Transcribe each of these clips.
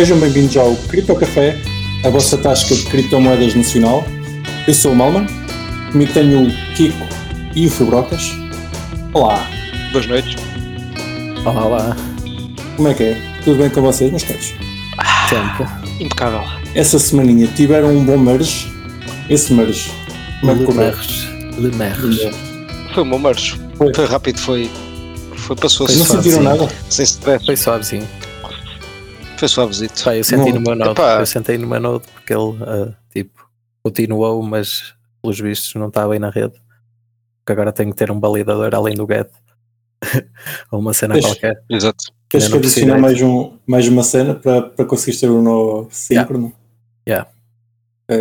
Sejam bem-vindos ao Cripto Café, a vossa tasca de criptomoedas nacional. Eu sou o Malman, comigo tenho o Kiko e o Fibrocas. Olá, Boas noites. Olá, olá. como é que é? Tudo bem com vocês, meus caros? Sempre. Impecável. Essa semaninha tiveram um bom merge. Esse merge, como é que correu? Lemerres. Lemerres. Foi um bom marcho. Foi. Foi rápido, foi. Foi passou-se. Não sentiram nada? Sem stress. Foi suavezinho. Foi suavezito. Pá, eu senti Não. no meu node. Epá. Eu sentei no meu node porque ele, ah, tipo, continuou, mas pelos vistos não está bem na rede. Porque agora tenho que ter um validador além do get. Ou uma cena Pois. qualquer. Exato. Tens que adicionar mais, um, mais uma cena para, para conseguires ter um nó síncrono.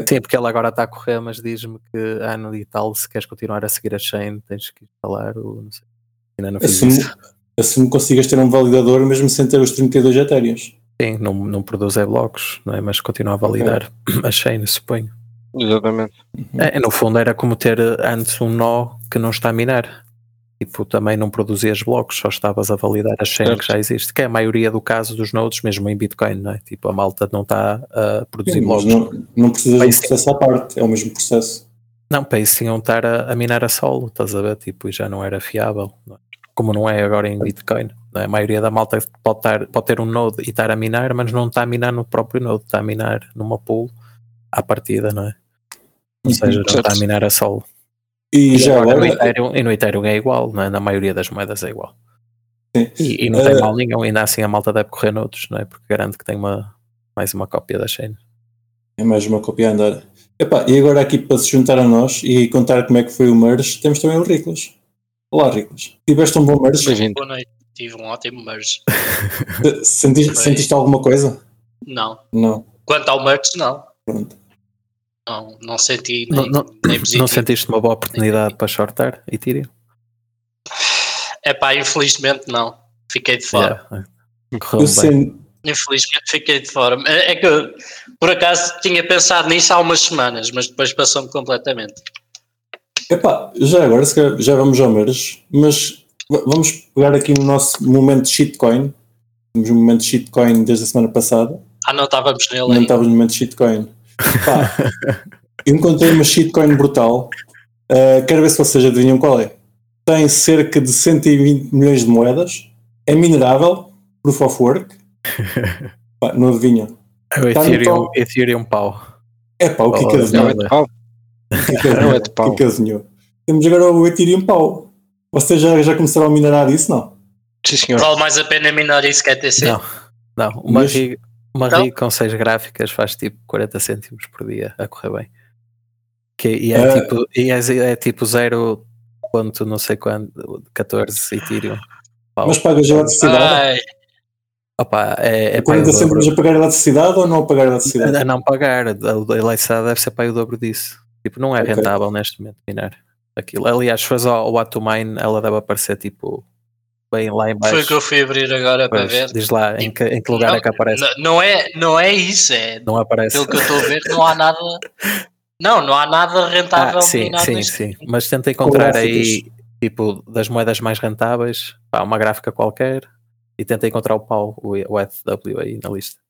Sim, porque ele agora está a correr, mas diz-me que ano e tal, se queres continuar a seguir a chain, tens que instalar o. Não sei. Ainda não fiz Assumo, isso. assumo que consigas ter um validador mesmo sem ter os 32 etéreos. Sim, não, não produz é blocos, não é? mas continua a validar a chain, suponho. Exatamente. É, no fundo era como ter eh, antes um nó que não está a minar. Tipo, também não produzias blocos, só estavas a validar a chain Certo. que já existe, que é a maioria do caso dos nodes, mesmo em Bitcoin, não é? Tipo, a malta não está a produzir Sim, blocos. não, não precisas de um processo à parte, é o mesmo processo. Não, para isso tinham de estar a, a minar a solo, estás a ver? Tipo, e já não era fiável. não é? Como não é agora em Bitcoin. É? A maioria da malta pode, estar, pode ter um node e estar a minar, mas não está a minar no próprio node, está a minar numa pool à partida, não é? Ou seja, não está a minar a solo. E, já agora, no agora, Ethereum, e no Ethereum é igual, não é? na maioria das moedas é igual. Sim. E, e não tem Eh, mal nenhum, ainda assim a malta deve correr noutros, não é? Porque garante que tem uma, mais uma cópia da chain. é mais uma cópia a andar. Epá, e agora aqui para se juntar a nós e contar como é que foi o merge, temos também o Riclas. Olá, Riclas. Tiveste um bom merge? Bem-vindo. Boa noite, tive um ótimo merge. Te- Sentiste, Foi. sentiste alguma coisa? Não. Não. Quanto ao merge, não. Pronto. Não, não senti Não, nem, não, nem positivo. não sentiste uma boa oportunidade para shortar Ethereum? É pá, infelizmente não. Fiquei de fora. Yeah. Correu Eu bem. senti, Infelizmente fiquei de fora. É é que eu, por acaso tinha pensado nisso há umas semanas, mas depois passou-me completamente. epá, já agora se calhar, já vamos ao merge, mas vamos pegar aqui no nosso momento de shitcoin. Temos um momento de shitcoin desde a semana passada. Ah, não estávamos nele não estavas no momento de shitcoin. Pá, encontrei uma shitcoin brutal. Uh, quero ver se vocês adivinham qual é. Tem cerca de 120 milhões de moedas. É minerável. Proof of work. Pá, não adivinham. É o Tá Ethereum. Ethereum pau. É pá, o que é que Oh, Não é de pau. O que é que Não é de pau. É? Temos agora o Ethereum pau. Vocês já, já começaram a minerar isso? Não? Sim, senhor. Vale mais a pena minar isso que é TC. Não, não. Uma, Mas- rig, uma Então? rig com 6 gráficas faz tipo 40 cêntimos por dia a correr bem. Que, e é, Ah. tipo, e é, é tipo 0. Ponto não sei quando, 14 Ethereum. Pau. Mas pagas a eletricidade? Ai, Opa, é, é para 40 o dobro. cêntimos a pagar a eletricidade ou não a pagar a eletricidade? A não pagar, a a eletricidade deve ser para o dobro disso. Tipo, não é Ok. rentável neste momento minar aquilo. Aliás, se fores ao, ao Atomine, ela deve aparecer tipo bem lá em baixo. foi o que eu fui abrir agora para Pois, ver. diz lá em que, em que lugar Não, é que aparece. Não é, não é isso, é Não aparece. pelo que eu estou a ver, não há nada. Não, não há nada rentável Ah, sim, sim, neste sim. Mas tenta encontrar aí, tipo, das moedas mais rentáveis, pá, uma gráfica qualquer e tenta encontrar o pau, o, o FW aí na lista.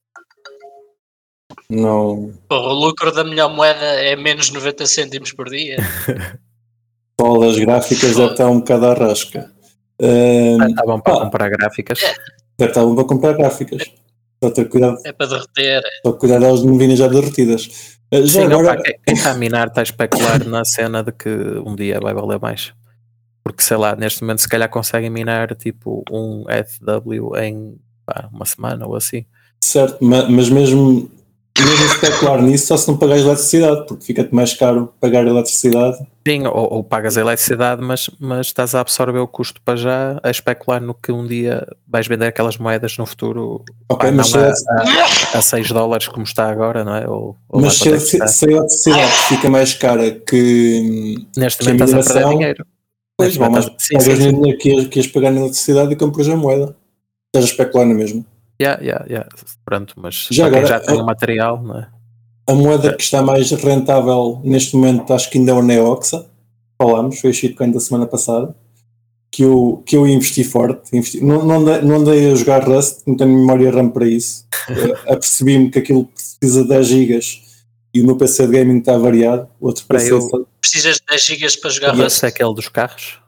Não. Porra, o lucro da melhor moeda é menos 90 cêntimos por dia. Só das gráficas deve estar um bocado à rasca. Ahm, Ah, tá bom para comprar gráficas. deve estar bom para comprar gráficas. Só ter cuidado, É para derreter. só cuidar delas de não virem já derretidas. Ah, já Sim, não, agora, pá, quem está a minar está a especular na cena de que um dia vai valer mais. Porque sei lá, neste momento se calhar conseguem minar tipo um FW em pá, uma semana ou assim. certo, ma- mas mesmo, mesmo especular nisso, só se não pagares eletricidade, porque fica-te mais caro pagar eletricidade. Sim, ou, ou pagas a eletricidade, mas, mas estás a absorver o custo para já, a especular no que um dia vais vender aquelas moedas no futuro Ok, pá, mas, a, a, a 6 dólares como está agora, não é? Ou, ou mas se, é se, se a eletricidade fica mais cara que. Neste a momento estás a perder dinheiro. Pois, mais estás- sim, pagas sim. dinheiro que que ias pagar na eletricidade e compras a moeda. Estás a especular na mesma. Yeah, yeah, yeah. Pronto, mas Já agora, já tem a- o material, não é? A moeda que está mais rentável neste momento acho que ainda é o Neoxa. Falámos, foi a shitcoin da semana passada. que eu, que eu investi forte. Investi, não, não, andei, não andei a jogar Rust, não tenho memória RAM para isso. uh, Apercebi-me que aquilo precisa de 10 GB e o meu PC de gaming está variado. O outro Para PC eu- está- Precisas de 10 GB para jogar Yes. Rust. Esse é aquele dos carros?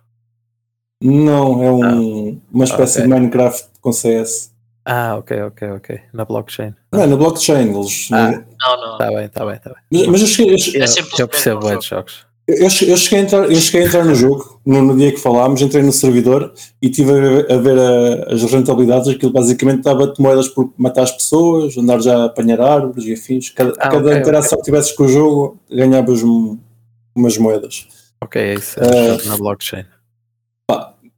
Não, é um, uma espécie ok. de Minecraft com CS. Ah, ok, ok, ok. Na blockchain. Não, é na blockchain. Eles, Ah. Não, não. Está bem, está bem, está bem. mas, mas eu cheguei, eu cheguei- É Eu, percebo bem de jogos. Eu, eu cheguei a entrar, eu cheguei a entrar no jogo, no, no dia que falámos, entrei no servidor e estive a ver, a ver a- as rentabilidades. Aquilo basicamente dava-te moedas por matar as pessoas, andar já a apanhar árvores e afins. Cada, Ah, cada ok, interação que tivesses com o jogo, ganhavas um- umas moedas. Ok, é isso. Ah. É na blockchain.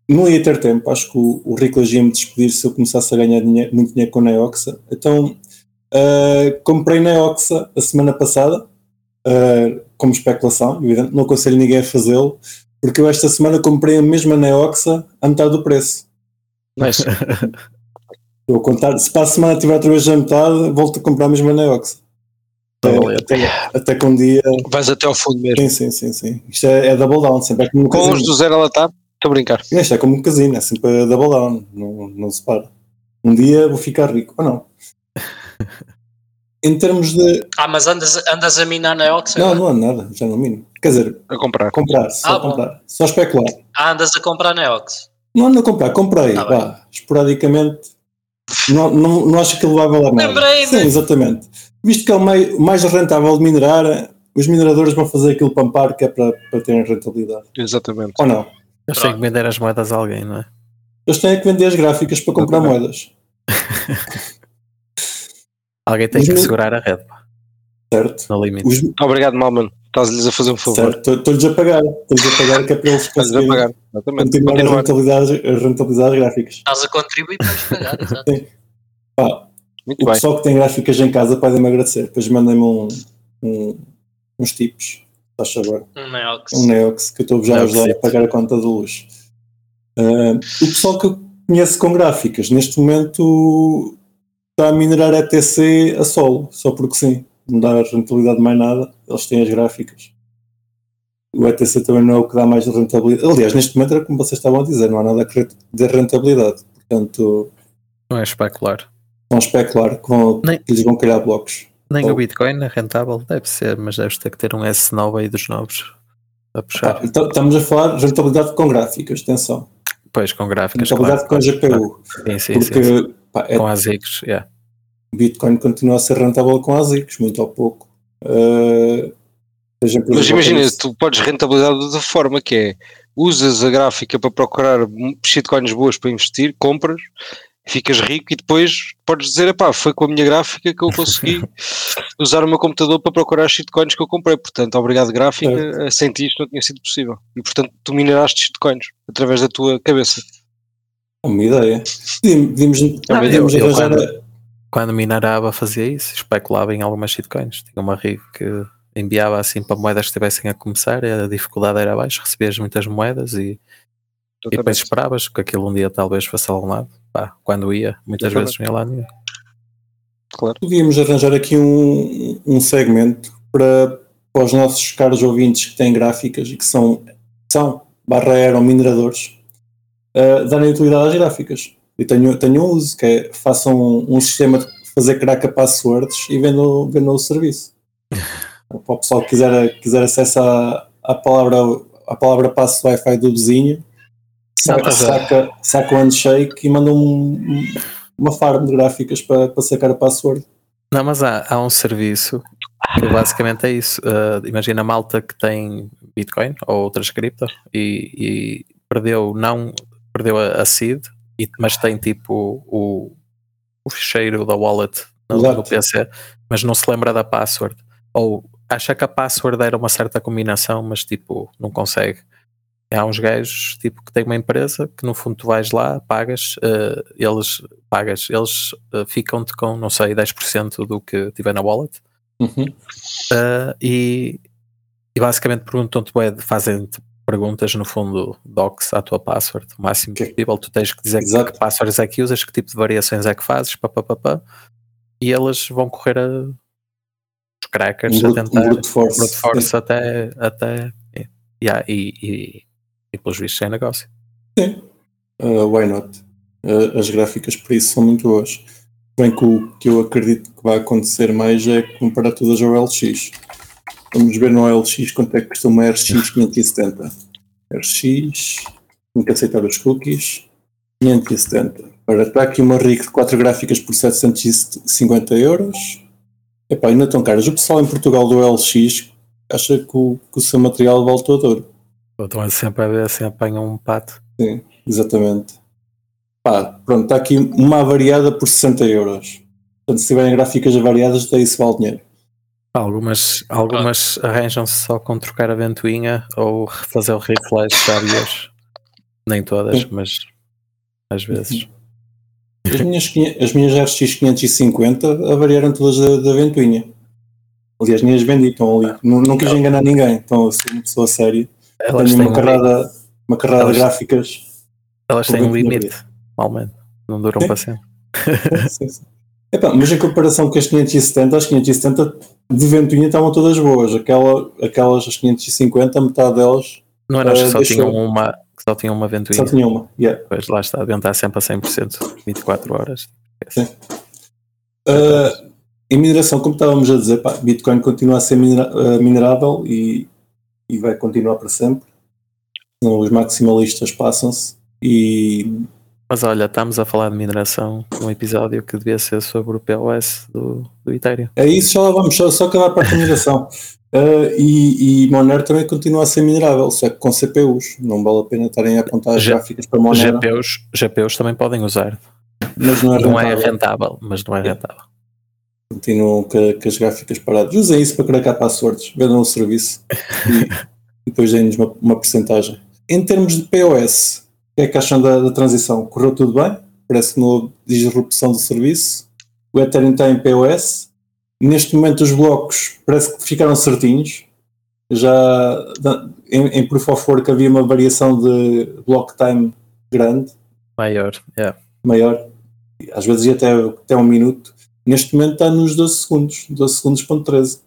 Não ia ter tempo, acho que o, o Riclas ia me despedir se eu começasse a ganhar dinhe- muito dinheiro com Neoxa. Então ah, comprei Neoxa a semana passada, ah, como especulação, evidente, não aconselho ninguém a fazê-lo, porque eu esta semana comprei a mesma Neoxa a metade do preço. Nice. Vou contar, se para a semana tiver outra vez a metade, volto a comprar a mesma Neoxa. Tá Até, até, até que um dia. Vais até ao fundo mesmo. Sim, sim, sim, sim. Isto é, é double down, sempre é como Com os do zero a latar, estou a brincar. Isto é como um casino, é sempre a double down, não, não se para. Um dia vou ficar rico, ou não? Em termos de. Ah, mas andas, andas a minar na Ox? Não, não há nada, já não mino. Quer dizer, A comprar. comprar, só Ah, bom. comprar, só especular. Ah, andas a comprar na Ox. Não ando a comprar, comprei, Tá bem. vá, esporadicamente. Não, não, não acho que ele vai valer nada. Lembrei-me. Sim, exatamente. Visto que é o meio, mais rentável de minerar, os mineradores vão fazer aquilo pampar que é para, para terem rentabilidade. Exatamente. Ou não? Eles têm que vender as moedas a alguém, não é? Eles têm que vender as gráficas para comprar moedas, Alguém tem Os que segurar a rede, pá, certo? no limite. Os, Obrigado, Malman. Estás-lhes a fazer um favor. estou-lhes a pagar, estou-lhes a pagar que é para eles Estás-lhes a conseguirem continuar a rentabilizar, a rentabilizar as gráficas. Estás a contribuir para nos pagar, exato. Pá, Muito o bem. pessoal que tem gráficas em casa podem-me agradecer. Depois mandem-me um, um- uns tipos, faz favor. Um Neox. um Neox que eu estou já a ajudar a pagar a conta de luz. Ah, o pessoal que eu conheço com gráficas, neste momento está a minerar ETC a solo, só porque sim, não dá rentabilidade mais nada, eles têm as gráficas. O ETC também não é o que dá mais rentabilidade. Aliás, neste momento era como vocês estavam a dizer, não há nada que dê rentabilidade. Portanto, Não é especular. vão especular que, vão, Nem- que lhes vão criar blocos. Nem Oh. o Bitcoin é rentável, deve ser, mas deves ter que ter um S9 aí dos novos a puxar. Ah, então, estamos a falar de rentabilidade com gráficas, atenção. Depois com gráficas, Rentabilidade claro. com GPU. Sim, sim, sim, sim. Porque pá, é Com ASICs, yeah. Bitcoin continua a ser rentável com ASICs, muito ou pouco. Uh, por Mas exemplo, imagina, tu podes rentabilizar de outra forma, que é usas a gráfica para procurar shitcoins boas para investir, compras, ficas rico e depois podes dizer, epá, foi com a minha gráfica que eu consegui usar o meu computador para procurar as shitcoins que eu comprei. Portanto, obrigado gráfica, sem ti isto não tinha sido possível. E portanto, tu mineraste shitcoins através da tua cabeça. É uma ideia. Podíamos, podíamos, eu arranjar. quando- Quando minerava fazia isso, especulava em algumas shitcoins. Tinha uma rig que enviava assim para moedas que estivessem a começar, e a dificuldade era baixa, recebias muitas moedas e, e depois esperavas que aquilo um dia talvez fosse lado. Pá, quando ia, muitas Exatamente. vezes não ia lá nenhum. Claro. Podíamos arranjar aqui um, um segmento para, para os nossos caros ouvintes que têm gráficas e que são, são barra eram mineradores, uh, darem utilidade às gráficas. E tenho, tenho um uso, que é façam um, um sistema de fazer crack a passwords e vendam, vendam o serviço. para o pessoal que quiser, quiser acesso à, à palavra à palavra passo Wi-Fi do vizinho, saca, tá saca, saca o handshake e manda um, um- uma farm de gráficas para, para sacar a password. Não, mas há, há um serviço que basicamente é isso. Uh, imagina a malta que tem Bitcoin ou outras cripto e, e perdeu, não, perdeu a, a seed, e- mas tem tipo o, o ficheiro da wallet no, no PC, mas não se lembra da password. Ou acha que a password era uma certa combinação, mas tipo, não consegue. Há uns gajos tipo, que têm uma empresa que no fundo tu vais lá, pagas, uh, eles pagas, eles uh, ficam-te com, não sei, 10% do que tiver na wallet Uhum. uh, e, e basicamente perguntam-te, fazem-te perguntas no fundo docs à tua password, o máximo Que- possível. Tu tens que dizer Exato. que passwords é que usas, que tipo de variações é que fazes, pá, pá, pá, pá, e eles vão correr a, os crackers Um a brute, um tentar brute force. brute force até, até yeah, e, e, e pelos vistos é negócio. Sim. uh, why not? Uh, as gráficas para isso são muito boas. Bem que o que eu acredito que vai acontecer mais é comparar todas ao LX. Vamos ver no LX quanto é que custa uma RX 570. RX, tem que aceitar os cookies, 570. Ora, está aqui uma RIC de 4 gráficas por 750 euros. Epá, ainda estão caras. O pessoal em Portugal do LX acha que o, que o seu material vale todo ouro. Estão sempre a ver se apanham um pato. Sim, exatamente. Pá, pronto, está aqui uma variada por 60 euros. Portanto, se tiverem gráficas variadas, até isso vale dinheiro. Algumas, algumas arranjam-se só com trocar a ventoinha ou fazer o refresh já hoje. Nem todas, Sim. mas às vezes. As minhas, as minhas RX 550 variaram todas da, da ventoinha. Aliás, nem as vendi, estão ali. Não, não quis enganar ninguém, então eu sou uma pessoa séria. Elas têm, uma um, carrada, uma carrada de Elas- gráficas. elas têm um limite, normalmente. Não duram Sim. para sempre. Sim, sim. Epá, mas em comparação com as 570, as 570 de ventoinha estavam todas boas. Aquela, aquelas, as 550, metade delas Não era que Eh, só tinham uma, que só tinham uma só ventoinha. tinha uma. Yeah. Pois lá está, deviam estar sempre a 100%, 24 horas. Uh, em mineração, como estávamos a dizer, pá, Bitcoin continua a ser minera- uh, minerável e, e vai continuar para sempre. Os maximalistas passam-se e Mas olha, estamos a falar de mineração num episódio que devia ser sobre o POS do, do Ethereum. é isso, já lá vamos, só, só acabar a parte da mineração. Uh, e, e Monero também continua a ser minerável, só que com CPUs. Não vale a pena estarem a apontar as gráficas para Monero, GPUs, GPUs também podem usar. mas não é Não é rentável. rentável, mas não é rentável. Continuam com, as gráficas paradas. Usem isso para cracar passwords, vendam o serviço e, e depois deem-nos uma, uma porcentagem. Em termos de POS, o que é que acham da, da transição? Correu tudo bem? Parece que não houve disrupção do serviço. O Ethereum está em POS. Neste momento, os blocos parece que ficaram certinhos. Já em, em Proof of Work havia uma variação de block time grande Maior, yeah. maior, às vezes ia até, até um minuto. Neste momento está nos 12 segundos, 12 segundos, ponto 13.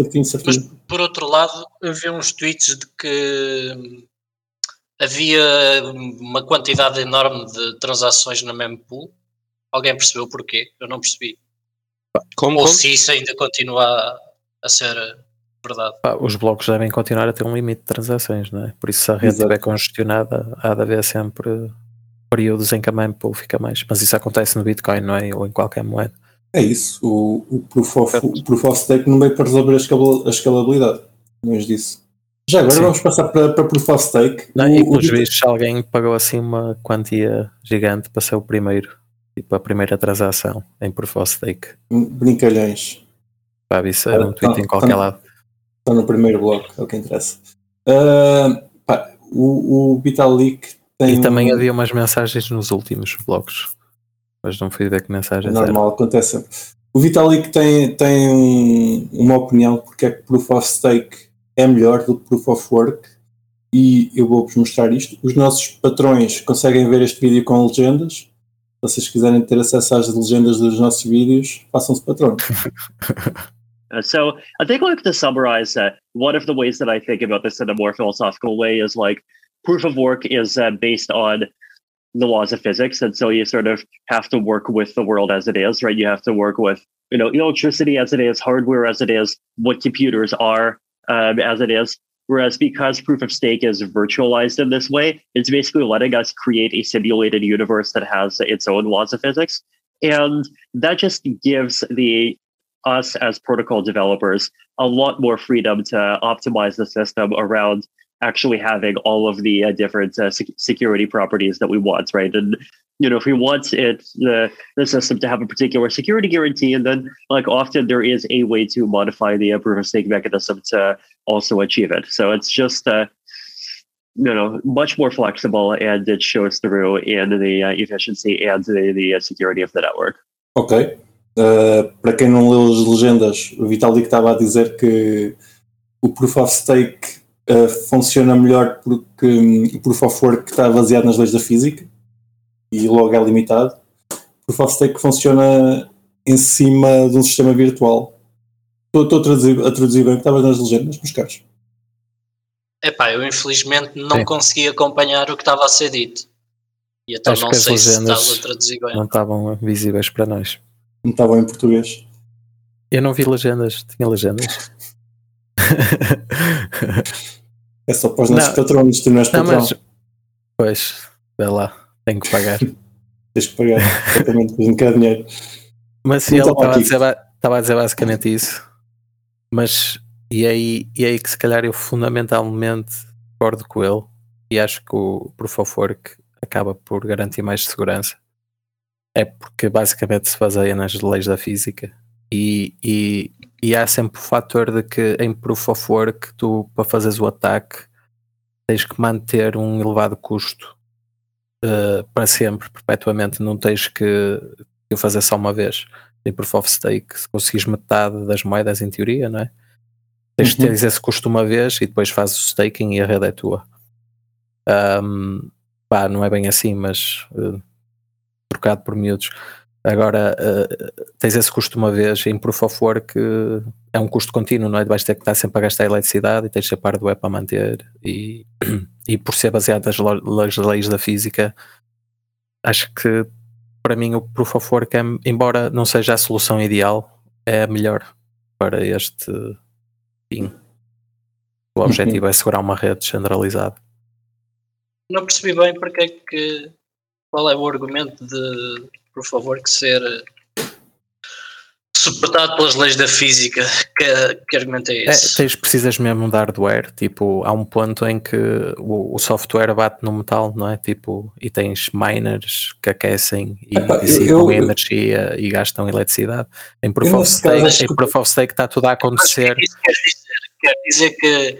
Certinho, Mas certinho. por outro lado, eu vi uns tweets de que hum, havia uma quantidade enorme de transações na mempool. Alguém percebeu porquê? Eu não percebi. Como, Ou como? se isso ainda continua a, ser verdade. Os blocos devem continuar a ter um limite de transações, não é? Por isso, se a rede Exato. estiver congestionada, há de haver sempre períodos em que a mempool fica mais. Mas isso acontece no Bitcoin, não é? Ou em qualquer moeda. É isso. O, o, proof of, o Proof of Stake não veio para resolver a, escala- a escalabilidade. Longe disso. Já agora Sim. vamos passar para, para Proof of Stake. Não, O- e pelos vistos, alguém pagou assim uma quantia gigante para ser o primeiro, tipo a primeira transação em Proof of Stake. Brincalhões. Pá, isso era um Ah, tweet ah, em qualquer ah. lado. Está no primeiro bloco, é o que interessa. Ah, pá, o, o Vitalik tem. E também um- havia umas mensagens nos últimos blocos. Mas não fui ver que É mensagens eram. normal, acontece sempre. O Vitalik tem, tem um- uma opinião porque é que Proof of Stake é melhor do que Proof of Work e eu vou-vos mostrar isto. Os nossos patrões conseguem ver este vídeo com legendas. Se vocês quiserem ter acesso às legendas dos nossos vídeos, façam-se patrões. So I think like to summarize uh, one of the ways that I think about this in a more philosophical way is like proof of work is uh, based on the laws of physics, and so you sort of have to work with the world as it is, right? You have to work with you know electricity as it is, hardware as it is, what computers are um, as it is. Whereas because proof of stake is virtualized in this way, it's basically letting us create a simulated universe that has its own laws of physics. And that just gives the us as protocol developers a lot more freedom to optimize the system around actually having all of the uh, different uh, sec- security properties that we want, right? And you know, if we want it the the system to have a particular security guarantee, and then like often there is a way to modify the uh, proof of stake mechanism to also achieve it. So it's just uh, you know much more flexible, and it shows through in the uh, efficiency and the, the uh, security of the network. Ok. Uh, para quem não leu as legendas, o Vitalik estava a dizer que o Proof of Stake uh, funciona melhor porque hum, o Proof of Work está baseado nas leis da física e logo é limitado. O Proof of Stake funciona em cima de um sistema virtual. Estou, a, traduzir, a traduzir bem o que estava nas legendas, meus caros. Epá, eu infelizmente não Sim. consegui acompanhar o que estava a ser dito. E então Acho não que as sei se estás a traduzir bem. não estavam visíveis para nós. Não estava em português. Eu não vi legendas, tinha legendas. É só para os nossos Não. patronos, tu não és não, patrão. mas pois, vê lá, tenho que pagar. Tens que pagar. Exatamente, a gente quer dinheiro. Mas Não ele estava a, dizer, estava a dizer basicamente isso. Mas e aí, e aí que se calhar eu fundamentalmente concordo com ele e acho que o Proof of Work acaba por garantir mais segurança. É porque basicamente se baseia nas leis da física e, e, e há sempre o fator de que em Proof of Work tu para fazeres o ataque tens que manter um elevado custo eh, para sempre, perpetuamente, não tens que, que o fazer só uma vez. Em Proof of Stake, se conseguires metade das moedas, em teoria, não é? Tens de Uhum. ter esse custo uma vez e depois fazes o staking e a rede é tua. Ahm, pá, não é bem assim, mas eh, trocado por miúdos. Agora eh, tens esse custo uma vez em Proof of Work eh, é um custo contínuo, não é? Vais ter que estar sempre a gastar eletricidade e tens de ser par do é para manter e, e por ser baseado nas leis da física acho que para mim o Proof of Work é, embora não seja a solução ideal é a melhor para este fim o objetivo é segurar uma rede descentralizada Não percebi bem porque é que. Qual é o argumento de, por favor, que ser eh, suportado pelas leis da física? Que, que argumento é É, esse? tens, precisas mesmo de hardware, tipo, há um ponto em que o, o software bate no metal, não é? Tipo, e tens miners que aquecem e Epá, dissipam energia e gastam eletricidade. Em Proof of Stake, que- Proof of Stake está tudo a é acontecer. que quer dizer? Quer dizer que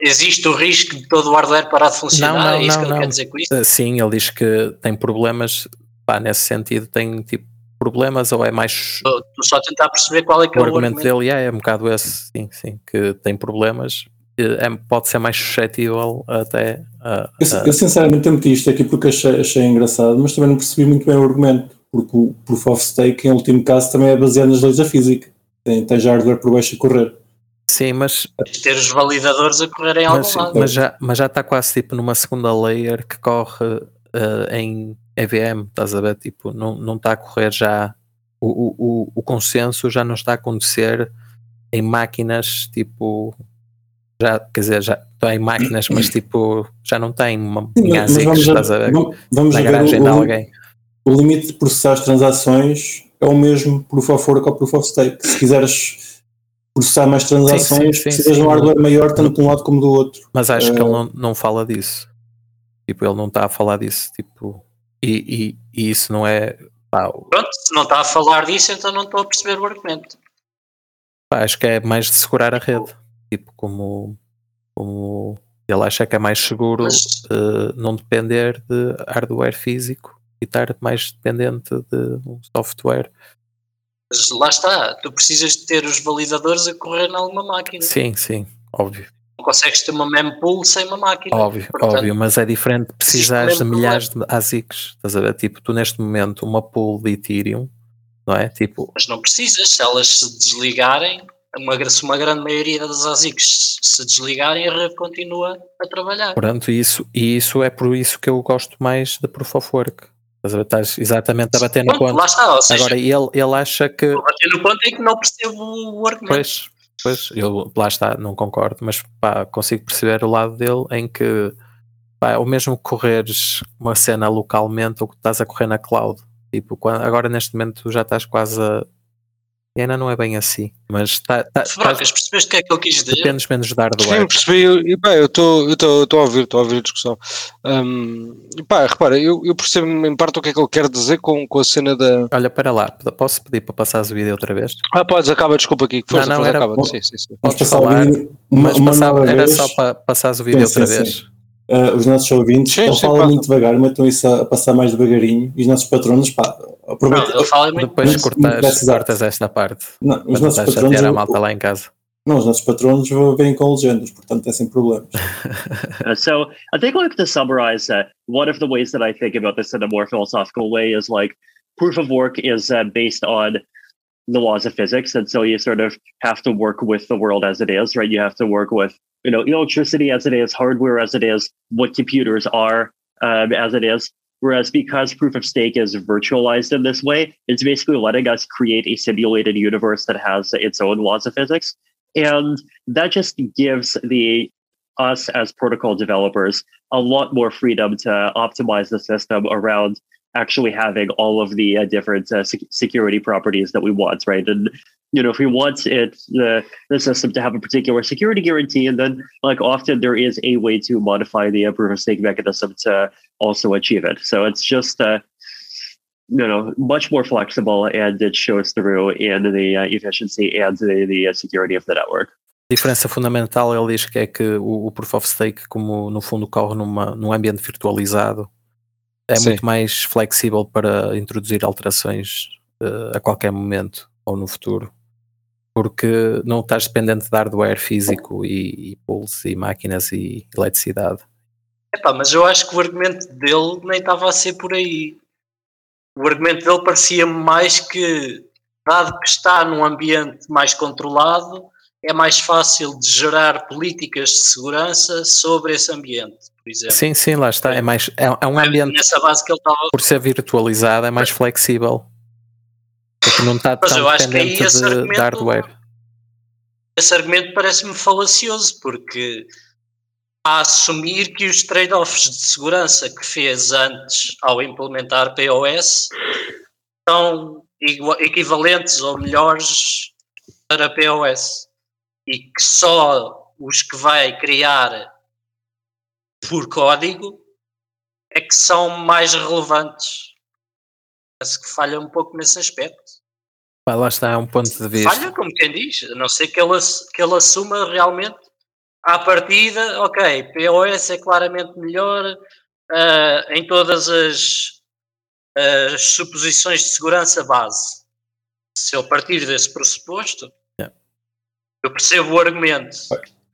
existe o risco de todo o hardware parar de funcionar? Não, não, é isso não, que ele não. quer dizer com isso? Uh, Sim, ele diz que tem problemas, pá, nesse sentido, tem tipo problemas ou é mais Estou só a tentar perceber qual é que o é o argumento argumento. dele, yeah, é um bocado esse, sim, sim, que tem problemas, é- pode ser mais suscetível até a, Eu, a- eu sinceramente eu meti isto aqui porque achei, achei engraçado, mas também não percebi muito bem o argumento, porque o Proof of Stake, em último caso, também é baseado nas leis da física. Tem, tem já hardware por baixo a correr. sim, mas, Ter os validadores a correrem em mas, algum lado. mas já, mas já está quase tipo numa segunda layer que corre eh, em EVM, estás a ver? Tipo, não, não está a correr já o, o, o, consenso já não está a acontecer em máquinas tipo já, quer dizer, já está em máquinas, mas tipo, já não tem uma, Sim, mas ASICs, vamos, estás a ver? vamos, vamos Na garagem o, de alguém. o limite de processar as transações é o mesmo Proof of Work ou Proof of Stake. Se quiseres processar mais transações, sim, precisas sim. de um hardware maior tanto de um lado como do outro. Mas acho que Eh, ele não, não fala disso. Tipo, ele não está a falar disso. Tipo, e, e, e isso não é. Pá, Pronto, se não está a falar disso, então não estou a perceber o argumento. pá, acho que é mais de segurar a rede. Tipo, como, como ele acha que é mais seguro Mas eh, não depender de hardware físico e estar mais dependente de um software. Mas lá está, tu precisas de ter os validadores a correr em alguma máquina. Sim, sim, óbvio. Não consegues ter uma mempool sem uma máquina. Óbvio, Portanto, óbvio, mas é diferente de precisares de milhares de ASICs. Estás a ver? Tipo, tu neste momento, uma pool de Ethereum, não é? Tipo, Mas não precisas, se elas se desligarem, uma, se uma grande maioria das ASICs se desligarem, a rede continua a trabalhar. Pronto, isso, e isso é por isso que eu gosto mais de Proof of Work. Estás a ver? Estás exatamente a bater no ponto. lá está, ou seja, Agora, ele, ele acha que. bater no ponto em que não percebo o argumento. Pois, pois, eu lá está, não concordo, mas pá, consigo perceber o lado dele em que pá, ou mesmo correres uma cena localmente ou que estás a correr na cloud. Tipo, quando- agora neste momento já estás quase a. E ainda não é bem assim, mas tá, tá, Brocas, estás- percebeste o que é que ele quis dizer? dependes menos de Sim, hardware. percebi. Eu, e, pá, eu estou a ouvir, estou a ouvir a discussão. Um, e, pá, repara, eu, eu percebo em parte o que é que ele quer dizer com, com a cena da. Olha, para lá, posso pedir para passares o vídeo outra vez? Ah, podes, acaba, desculpa aqui. que Força, Não, não, força, era- acaba. Sim, sim, sim. Vamos Podes passar falar, o vídeo uma, mas uma passava- era vez. só para passares o vídeo Sim, outra sim, vez. sim. Uh, os nossos ouvintes, Sim, ele sim, fala passa. muito devagar, metam isso a, a passar mais devagarinho e os nossos patronos, pá, aproveita. ele fala muito Depois Muito- cortas, muito exato. cortas esta parte. Não, os nossos tentar patronos, chatear malta lá em casa. não, os nossos patronos vêm com legendas, portanto é sem problemas. Uh, so I think like to summarize uh, one of the ways that I think about this in a more philosophical way is like proof of work is uh, based on the laws of physics, and so you sort of have to work with the world as it is, right? You have to work with you know electricity as it is, hardware as it is, what computers are um, as it is, Whereas because proof of stake is virtualized in this way, it's basically letting us create a simulated universe that has its own laws of physics. And that just gives the us as protocol developers a lot more freedom to optimize the system around actually having all of the uh, different uh, sec- security properties that we want, right? And you know, if we want it the the system to have a particular security guarantee, and then like often there is a way to modify the uh, proof of stake mechanism to also achieve it. So it's just uh, you know much more flexible, and it shows through in the uh, efficiency and the, the uh, security of the network. A diferença fundamental, ele diz que é que o, o Proof of Stake, como no fundo corre numa, num ambiente virtualizado, é Sim. muito mais flexível para introduzir alterações eh, a qualquer momento ou no futuro. Porque não estás dependente de hardware físico e, e pools e máquinas e eletricidade. Epá, mas eu acho que o argumento dele nem estava a ser por aí. O argumento dele parecia-me mais que, dado que está num ambiente mais controlado, é mais fácil de gerar políticas de segurança sobre esse ambiente, por exemplo. Sim, sim, lá está. É, mais, é, é um ambiente, Nessa base que ele estava. por ser virtualizado, é mais flexível. Porque não está Mas tão eu acho que aí dependente esse de, de hardware. Esse argumento parece-me falacioso, porque a assumir que os trade-offs de segurança que fez antes ao implementar POS são equivalentes ou melhores para POS e que só os que vai criar por código é que são mais relevantes. Parece que falha um pouco nesse aspecto. Pá, lá está, é um ponto de vista. Falha, como quem diz, a não ser que ele, que ele assuma realmente à partida, ok, POS é claramente melhor ah, em todas as, as suposições de segurança base. Se eu partir desse pressuposto, Yeah. eu percebo o argumento.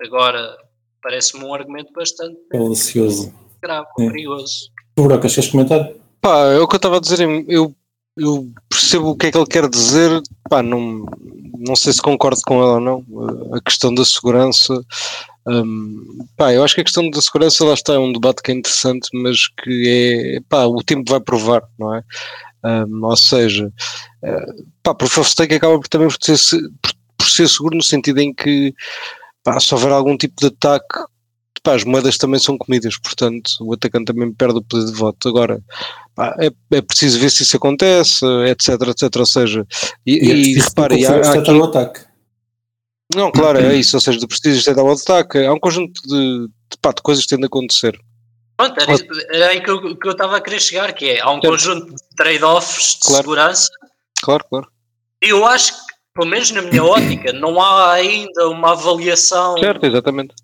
Agora, parece-me um argumento bastante Delicioso. grave, É. perigoso. Tu, Brocas, queres comentar? Pá, é o que eu estava a dizer, eu, eu percebo o que é que ele quer dizer, pá, não, não sei se concordo com ele ou não, a questão da segurança, hum, pá, eu acho que a questão da segurança lá está, é um debate que é interessante, mas que é, pá, o tempo vai provar, não é? Hum, ou seja, eh, pá, of Stake acaba por, também por ser, se- por, por ser seguro no sentido em que, pá, se houver algum tipo de ataque, pá, as moedas também são comidas, portanto o atacante também perde o poder de voto. Agora, pá, é, é preciso ver se isso acontece, etc, etc, ou seja, e, E é e, preciso repara, e há- há aqui- ataque. Não, claro, é isso, ou seja, de prestígio de ao ataque, há um conjunto de, de, pá, de coisas que têm de acontecer. Pronto, era, era aí que eu que eu estava a querer chegar, que é, há um Certo. conjunto de trade-offs de Claro. segurança Claro, claro. E eu acho que, pelo menos na minha ótica, não há ainda uma avaliação Certo, exatamente.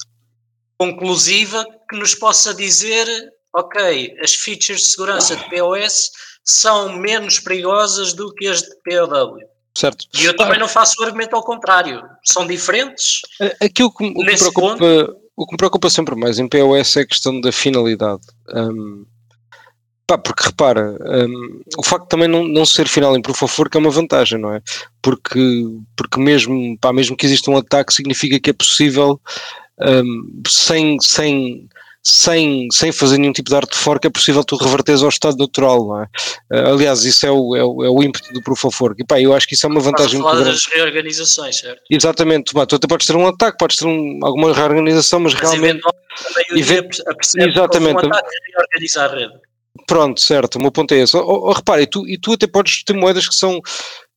conclusiva que nos possa dizer, ok, as features de segurança de POS são menos perigosas do que as de POW. Certo. E eu também não faço o argumento ao contrário. São diferentes. Aquilo que, o, que preocupa, o que me preocupa sempre mais em POS é a questão da finalidade. Hum, pá, porque repara, hum, o facto de também não, não ser final em Proof of Work é uma vantagem, não é? Porque, porque mesmo, pá, mesmo que exista um ataque, significa que é possível, hum, sem, sem, sem, sem fazer nenhum tipo de arte de fork, é possível tu reverteres ao estado natural, não é? Uh, aliás, isso é o, é, o, é o ímpeto do Proof of Work. E pá, eu acho que isso é uma vantagem muito grande. das reorganizações, certo? Exatamente, pá, tu até podes ter um ataque, podes ter um, alguma reorganização, mas Mas realmente, eventualmente a maioria Even- apercebe Exatamente. um ataque a reorganizar a rede. pronto, certo, o meu ponto é esse. Oh, oh, repara, e tu, e tu até podes ter moedas que são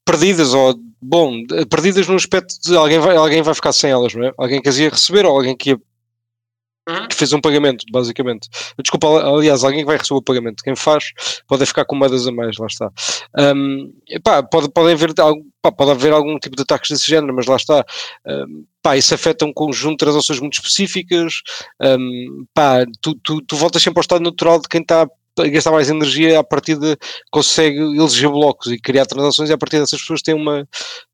perdidas, ou, bom, eh, perdidas no aspecto de alguém vai, alguém vai ficar sem elas, não é? Alguém que as ia receber, ou alguém que, ia, Uhum. que fez um pagamento, basicamente. Desculpa, aliás, alguém que vai receber o pagamento, quem faz, pode ficar com moedas a mais, lá está. Um, epá, pode, pode, haver, pá, pode haver algum tipo de ataques desse género, mas lá está. Um, pá, isso afeta um conjunto de transações muito específicas. Um, pá, tu, tu, tu voltas sempre ao estado natural de quem está gastar mais energia, a partir de consegue eleger blocos e criar transações, e a partir dessas pessoas têm uma,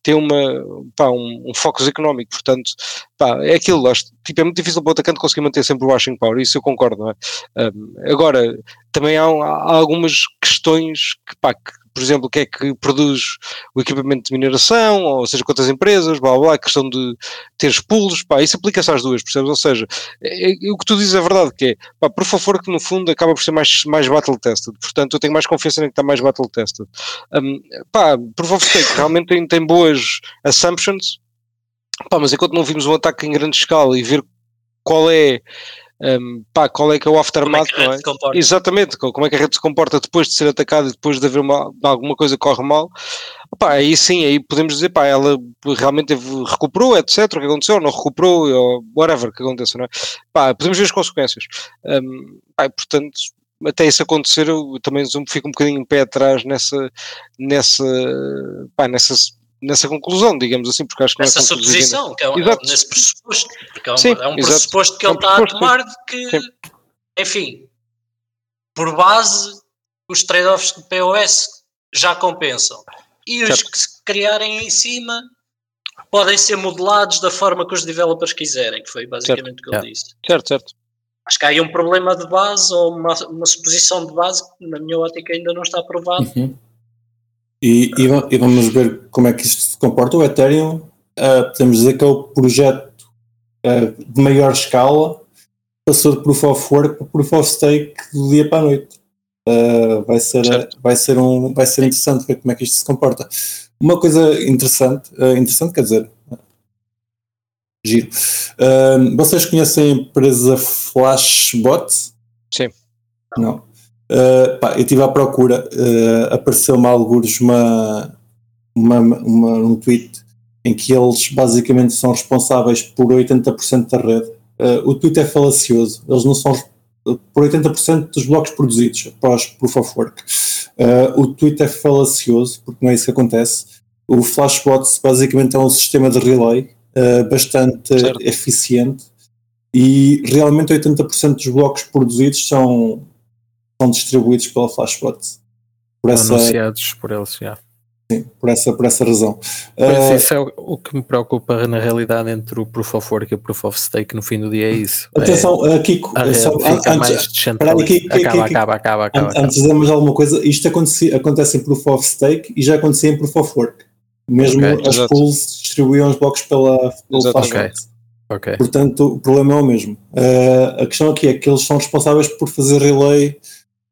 têm uma, pá, um, um focus económico. Portanto, pá, é aquilo, acho, tipo, é muito difícil para o atacante conseguir manter sempre o washing power, isso eu concordo, é? Um, agora, também há, há algumas questões que, pá, que por exemplo, o que é que produz o equipamento de mineração, ou seja, quantas empresas, blá blá, a questão de ter pools, pá, isso aplica-se às duas, percebes? Ou seja, é, é, o que tu dizes é verdade, que é, pá, por favor, que no fundo acaba por ser mais, mais battle tested, portanto eu tenho mais confiança em que está mais battle tested. Um, pá, stake realmente tem, tem boas assumptions, pá, mas enquanto não vimos um ataque em grande escala e ver qual é um, pá, qual é que é o aftermath, como é que a não é? se comporta. Exatamente, co- como é que a rede se comporta depois de ser atacada e depois de haver uma, alguma coisa que corre mal. Pá, aí sim, aí podemos dizer, pá, ela realmente recuperou, etc. O que aconteceu, não recuperou, ou whatever que aconteça, não é? Pá, podemos ver as consequências. Um, pá, portanto, até isso acontecer, eu também fico um bocadinho em pé atrás nessa, nessa, pá, nessa, nessa conclusão, digamos assim, porque acho que não é suposição, que é um, Exato. nesse pressuposto, porque é um, Sim, é um exato. pressuposto que É um ele está a tomar de que, Sim. enfim, por base, os trade-offs de POS já compensam. E os Certo. que se criarem em cima podem ser modelados da forma que os developers quiserem, que foi basicamente o que ele Yeah. disse. Certo, certo. Acho que há aí um problema de base ou uma, uma suposição de base que, na minha ótica, ainda não está provado. Uhum. E, e e vamos ver como é que isto se comporta. O Ethereum, ah, podemos dizer que é o projeto ah, de maior escala, passou de Proof of Work para Proof of Stake do dia para a noite. Ah, vai, ser, Certo. vai, ser um, vai ser interessante ver como é que isto se comporta. Uma coisa interessante, interessante quer dizer, giro. Vocês conhecem a empresa Flashbot? Sim. Não. Uh, pá, eu estive à procura, uh, apareceu-me alguns uma, uma, uma, um tweet em que eles basicamente são responsáveis por 80% da rede. Uh, o tweet é falacioso, eles não são por 80% dos blocos produzidos após Proof of Work. Uh, o tweet é falacioso, porque não é isso que acontece. O Flashbots basicamente é um sistema de relay uh, bastante Certo. eficiente e realmente 80% dos blocos produzidos são são distribuídos pela Flashbot. Por essa, anunciados por eles, já. por essa, por essa razão. Pois Uh, isso é o, o que me preocupa na realidade entre o Proof of Work e o Proof of Stake no fim do dia é isso. atenção, uh, Kiko, É, a só- fica antes, mais descentralizada. Kiko, Kiko, Acaba, Kiko. acaba, acaba, acaba, Antes, acaba. antes de dizermos alguma coisa, isto acontece, acontece em Proof of Stake e já acontecia em Proof of Work. Mesmo Ok, as exato. pools distribuíam os blocos pela, pelo. Flashbot. Ok. Portanto, o problema é o mesmo. Uh, a questão aqui é que eles são responsáveis por fazer relay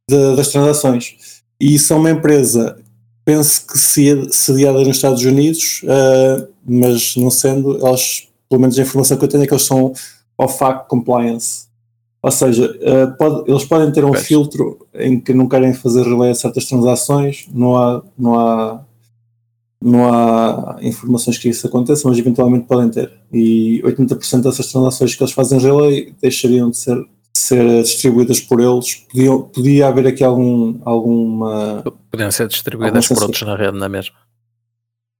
de- das transações. E são uma empresa, penso que se- sediada nos Estados Unidos, uh, mas não sendo, eles, pelo menos a informação que eu tenho é que eles são OFAC compliance. Ou seja, uh, pode- eles podem ter um filtro em que não querem fazer relay a certas transações, não há, não há não há informações que isso aconteça, mas eventualmente podem ter. E 80% dessas transações que eles fazem relay deixariam de ser, ser distribuídas por eles. Podiam, podia haver aqui algum, alguma. Podiam ser distribuídas por outros na rede, não é mesmo?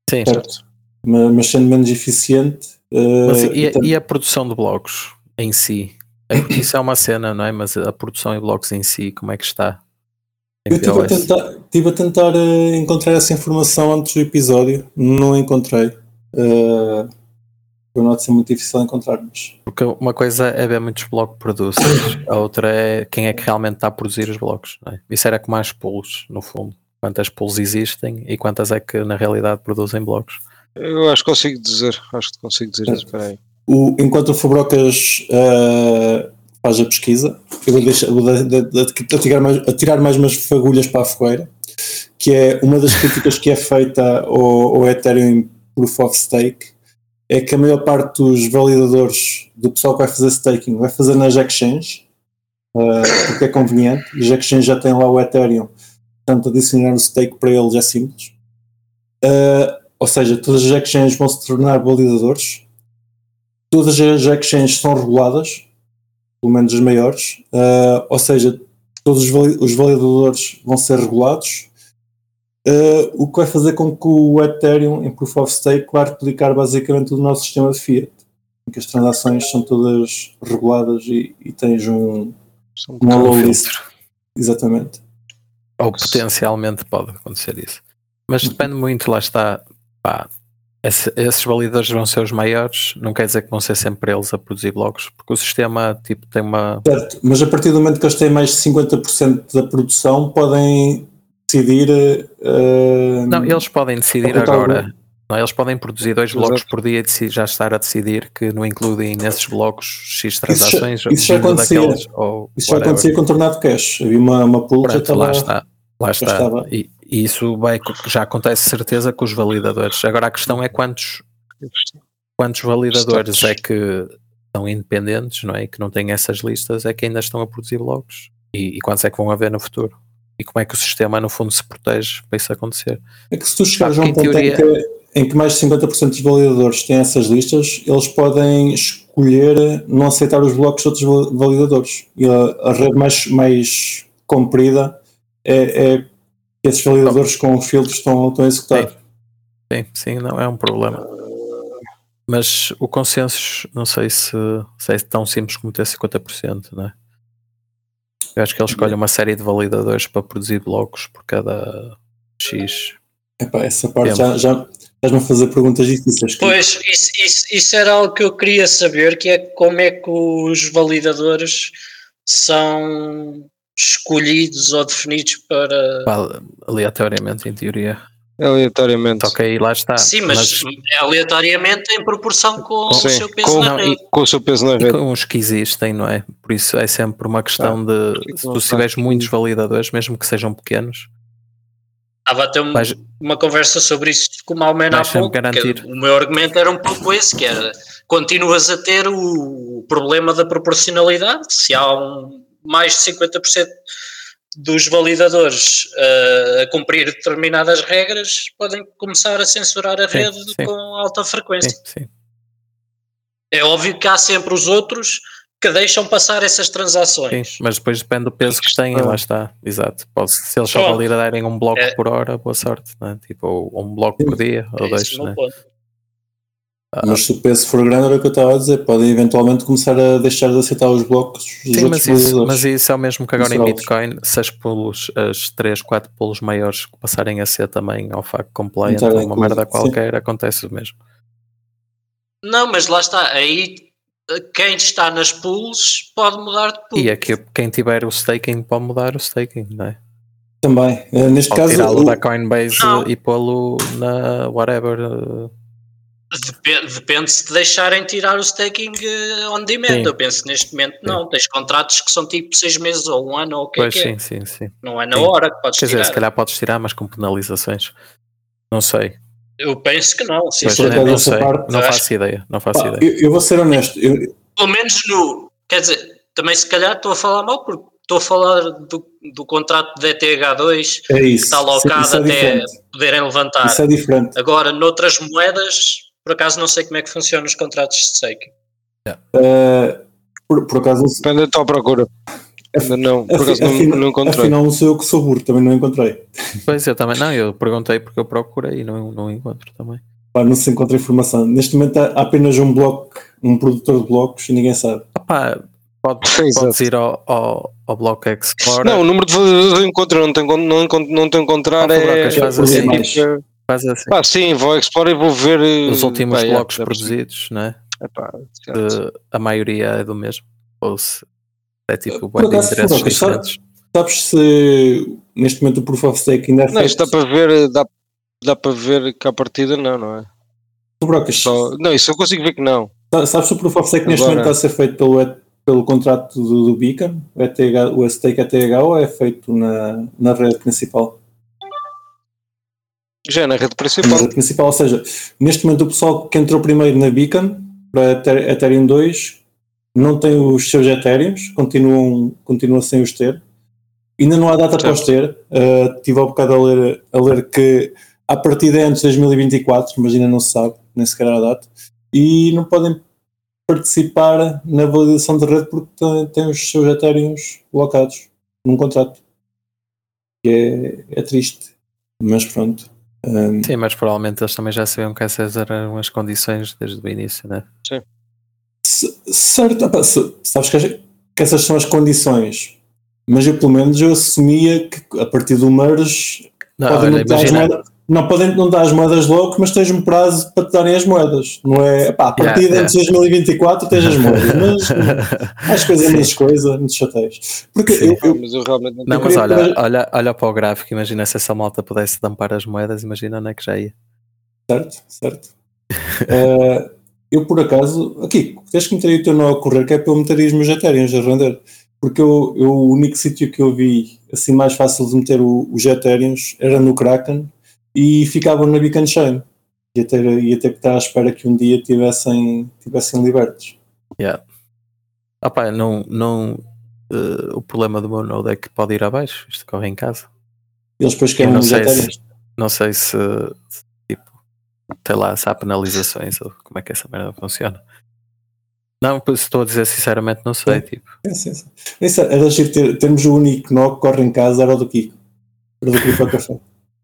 Sim. Certo. Mas, mas sendo menos eficiente. uh, Mas e, e tam- e a produção de blocos em si? É isso é uma cena, não é? Mas a produção em blocos em si, como é que está? Em eu estive a tentar, tive a tentar uh, encontrar essa informação antes do episódio, não encontrei. Uh, não de ser muito difícil encontrar, mas Porque uma coisa é ver muitos bloco producers, a outra é quem é que realmente está a produzir os blocos. Não é? Isso era como as pools, no fundo. Quantas pools existem e quantas é que na realidade produzem blocos. Eu acho que consigo dizer, acho que consigo dizer isso, espera aí. O, enquanto o Fabrocas uh, faz a pesquisa, eu vou, deixar, vou de, de, de, de atirar, mais, atirar mais umas fagulhas para a fogueira, que é uma das críticas que é feita ao, ao Ethereum Proof of Stake, é que a maior parte dos validadores do pessoal que vai fazer staking vai fazer nas exchanges, uh, porque é conveniente, e as exchanges já têm lá o Ethereum, portanto adicionar o stake para eles é simples. Uh, ou seja, todas as exchanges vão se tornar validadores, todas as exchanges são reguladas, pelo menos as maiores, uh, ou seja, todos os, vali os validadores vão ser regulados, uh, o que vai fazer com que o Ethereum em Proof of Stake vá replicar basicamente o nosso sistema de Fiat, em que as transações são todas reguladas e, e tens um, Só um low filtro. list. Exatamente. Ou potencialmente pode acontecer isso. Mas depende muito, lá está. Pá, esse- esses validadores vão ser os maiores, não quer dizer que vão ser sempre eles a produzir blocos, porque o sistema tipo, tem uma. Certo, mas a partir do momento que eles têm mais de 50% da produção, podem decidir. eh, Não, eles podem decidir agora. Não, eles podem produzir dois Exato. blocos por dia e já estar a decidir que não incluem nesses blocos X transações. isso já acontecia. daqueles, ou Isso já acontecia com Tornado Cash. Havia uma, uma pool que já Pronto, lá estava. está. Lá está. estava. E, e isso vai, já acontece certeza com os validadores. Agora a questão é quantos, quantos validadores é que são independentes, não é? E que não têm essas listas, é que ainda estão a produzir blocos. E, e quantos é que vão haver no futuro? E como é que o sistema, no fundo, se protege para isso acontecer? É que se tu chegares a um em ponto em, teoria- que, em que mais de 50% dos validadores têm essas listas, eles podem escolher não aceitar os blocos de outros val- validadores. E a, a rede mais, mais comprida é, é que esses validadores com filtros estão, estão a executar. Sim, sim, não é um problema. Mas o consenso, não sei se, se é tão simples como ter 50%, não é? Eu acho que ele escolhe uma série de validadores para produzir blocos por cada X. Epá, essa parte Tempo. já, já estás-me a fazer perguntas difíceis. que- Pois, isso, isso, isso era algo que eu queria saber, que é como é que os validadores são escolhidos ou definidos para... Pá, aleatoriamente, em teoria. Aleatoriamente. Aí lá está. Sim, mas, é aleatoriamente em proporção com o seu peso com- na não, rede. Com o seu peso na E rede. com os que existem, não é? Por isso é sempre uma questão de se tu tiveres muitos validadores, mesmo que sejam pequenos, Estava a ter um- vais, uma conversa sobre isso com o Malman há pouco, garantir. o meu argumento era um pouco esse, que era continuas a ter o problema da proporcionalidade, se há um, mais de 50% dos validadores uh, a cumprir determinadas regras, podem começar a censurar a Sim, rede sim. com alta frequência. sim, sim. É óbvio que há sempre os outros que deixam passar essas Sim, transações. mas depois depende do peso que têm, lá está, exato. Pode, se eles só validarem um bloco É. por hora, boa sorte, né? tipo, ou, ou um bloco por dia, ou É dois, esse o meu né? Ah, Mas se o peso for grande, era o que eu estava a dizer, podem eventualmente começar a deixar de aceitar os blocos dos Sim, mas isso, mas isso é o mesmo que agora em Miseráveis. Bitcoin, se as pulos, as 3, 4 pulos maiores que passarem a ser também ao FAC compliant ou uma incluso, merda sim. qualquer, acontece o mesmo. Não, mas lá está, aí eh, quem está nas pools pode mudar de pool. E é que quem tiver o staking pode mudar o staking, não é? Também. Eh, Neste Pode caso, tirá-lo o- da Coinbase Não. e pô-lo na whatever. Depende, depende se te deixarem tirar o staking eh, on demand. Sim. Eu penso que neste momento não. Tens contratos que são tipo seis meses ou um ano ou o que é Pois que é. sim, sim, sim. Não é na Sim. hora que podes Quer dizer, tirar. se calhar podes tirar, mas com penalizações. Não sei. Eu penso que não, sinceramente. não, sei. parte- não faço acho- ideia. Não faço pá, ideia. eu, eu vou ser honesto. eu- Pelo menos no. Quer dizer, também se calhar estou a falar mal porque estou a falar do, do contrato de ETH2 é isso. está Isso- alocado é até diferente. poderem levantar. Isso é diferente. Agora, noutras moedas, por acaso não sei como é que funcionam os contratos de staking. Eh, por, por acaso, Depende da tua procura. Ainda não, por acaso não, não encontrei. afinal, não sou eu que sou burro, também não encontrei. Pois eu também. Não, eu perguntei porque eu procurei e não, não encontro também. Pá, não se encontra informação. Neste momento há apenas um bloco, um produtor de blocos e ninguém sabe. Opá, pode, podes ir ao, ao, ao Bloco Explorer. Não, o número de validadores eu encontro, não tenho não, não te encontrar Ah, é. Brocas, faz é faz assim. Pá, sim, vou explorar e vou ver. eh, Os últimos pá, é, blocos percebi. produzidos, né? Epá. Se a maioria é do mesmo. Ou se é tipo bué de interesses sabe- diferentes. Sabes se neste momento o Proof of Stake ainda é Não, isto dá para ver, dá, dá para ver que a partida não, não é? Brocas, Só, não, isso eu consigo ver que não. sa- sabes se o Proof of Stake neste Agora- momento está a ser feito pelo, pelo contrato do, do Beacon, o, ETH, o Stake ETH ou é feito na, na rede principal? Já na rede Na principal. rede principal, ou seja, neste momento o pessoal que entrou primeiro na Beacon para Ether- Ethereum 2 não tem os seus Ethereums, continuam, continua sem os ter. Ainda não há data para os ter. Uh, estive há um bocado a ler, a ler que a partida é antes de 2024, mas ainda não se sabe, nem sequer há data. E não podem participar na validação de rede porque têm, têm os seus Ethereums blocados num contrato. Que é, é triste. Mas pronto. Um, Sim, mas provavelmente eles também já sabiam que essas eram as condições desde o início, né? C- Certo, opa, se- sabes que, que essas são as condições, mas eu pelo menos eu assumia que a partir do merge Não, podem olha, mudar as imagina, moedas, não podem não dar as moedas logo, mas tens um prazo para te darem as moedas. Não é, pá, a partir Yeah, de 2024 tens as moedas, mas acho que é menos coisa, muito chateios. Porque eu, eu, Mas eu realmente não mas olha, fazer- olha, olha para o gráfico, imagina se essa malta pudesse dampar as moedas, imagina onde é que já ia. certo, certo. Eh, eu por acaso, aqui, tens que meter aí o teu nó a correr, que é para eu meter os meus Ethereums a render. Porque eu, eu- o único sítio que eu vi assim mais fácil de meter o- os Ethereums era no Kraken e ficavam na Beacon Chain. Ia ter, ia ter que estar à espera que um dia tivessem, tivessem libertos. Yeah. Opa, não, não, eh, o problema do meu node é que pode ir abaixo, isto corre em casa. Eles depois querem não sei se-. Não sei se, se, tipo, sei lá, se há penalizações ou como é que essa merda funciona. Não, estou a dizer sinceramente, não sei. Tipo, Sim, sim, sim. Isso era giro ter, termos o único nó que corre em casa, era o do Kiko. Era do Kiko Café.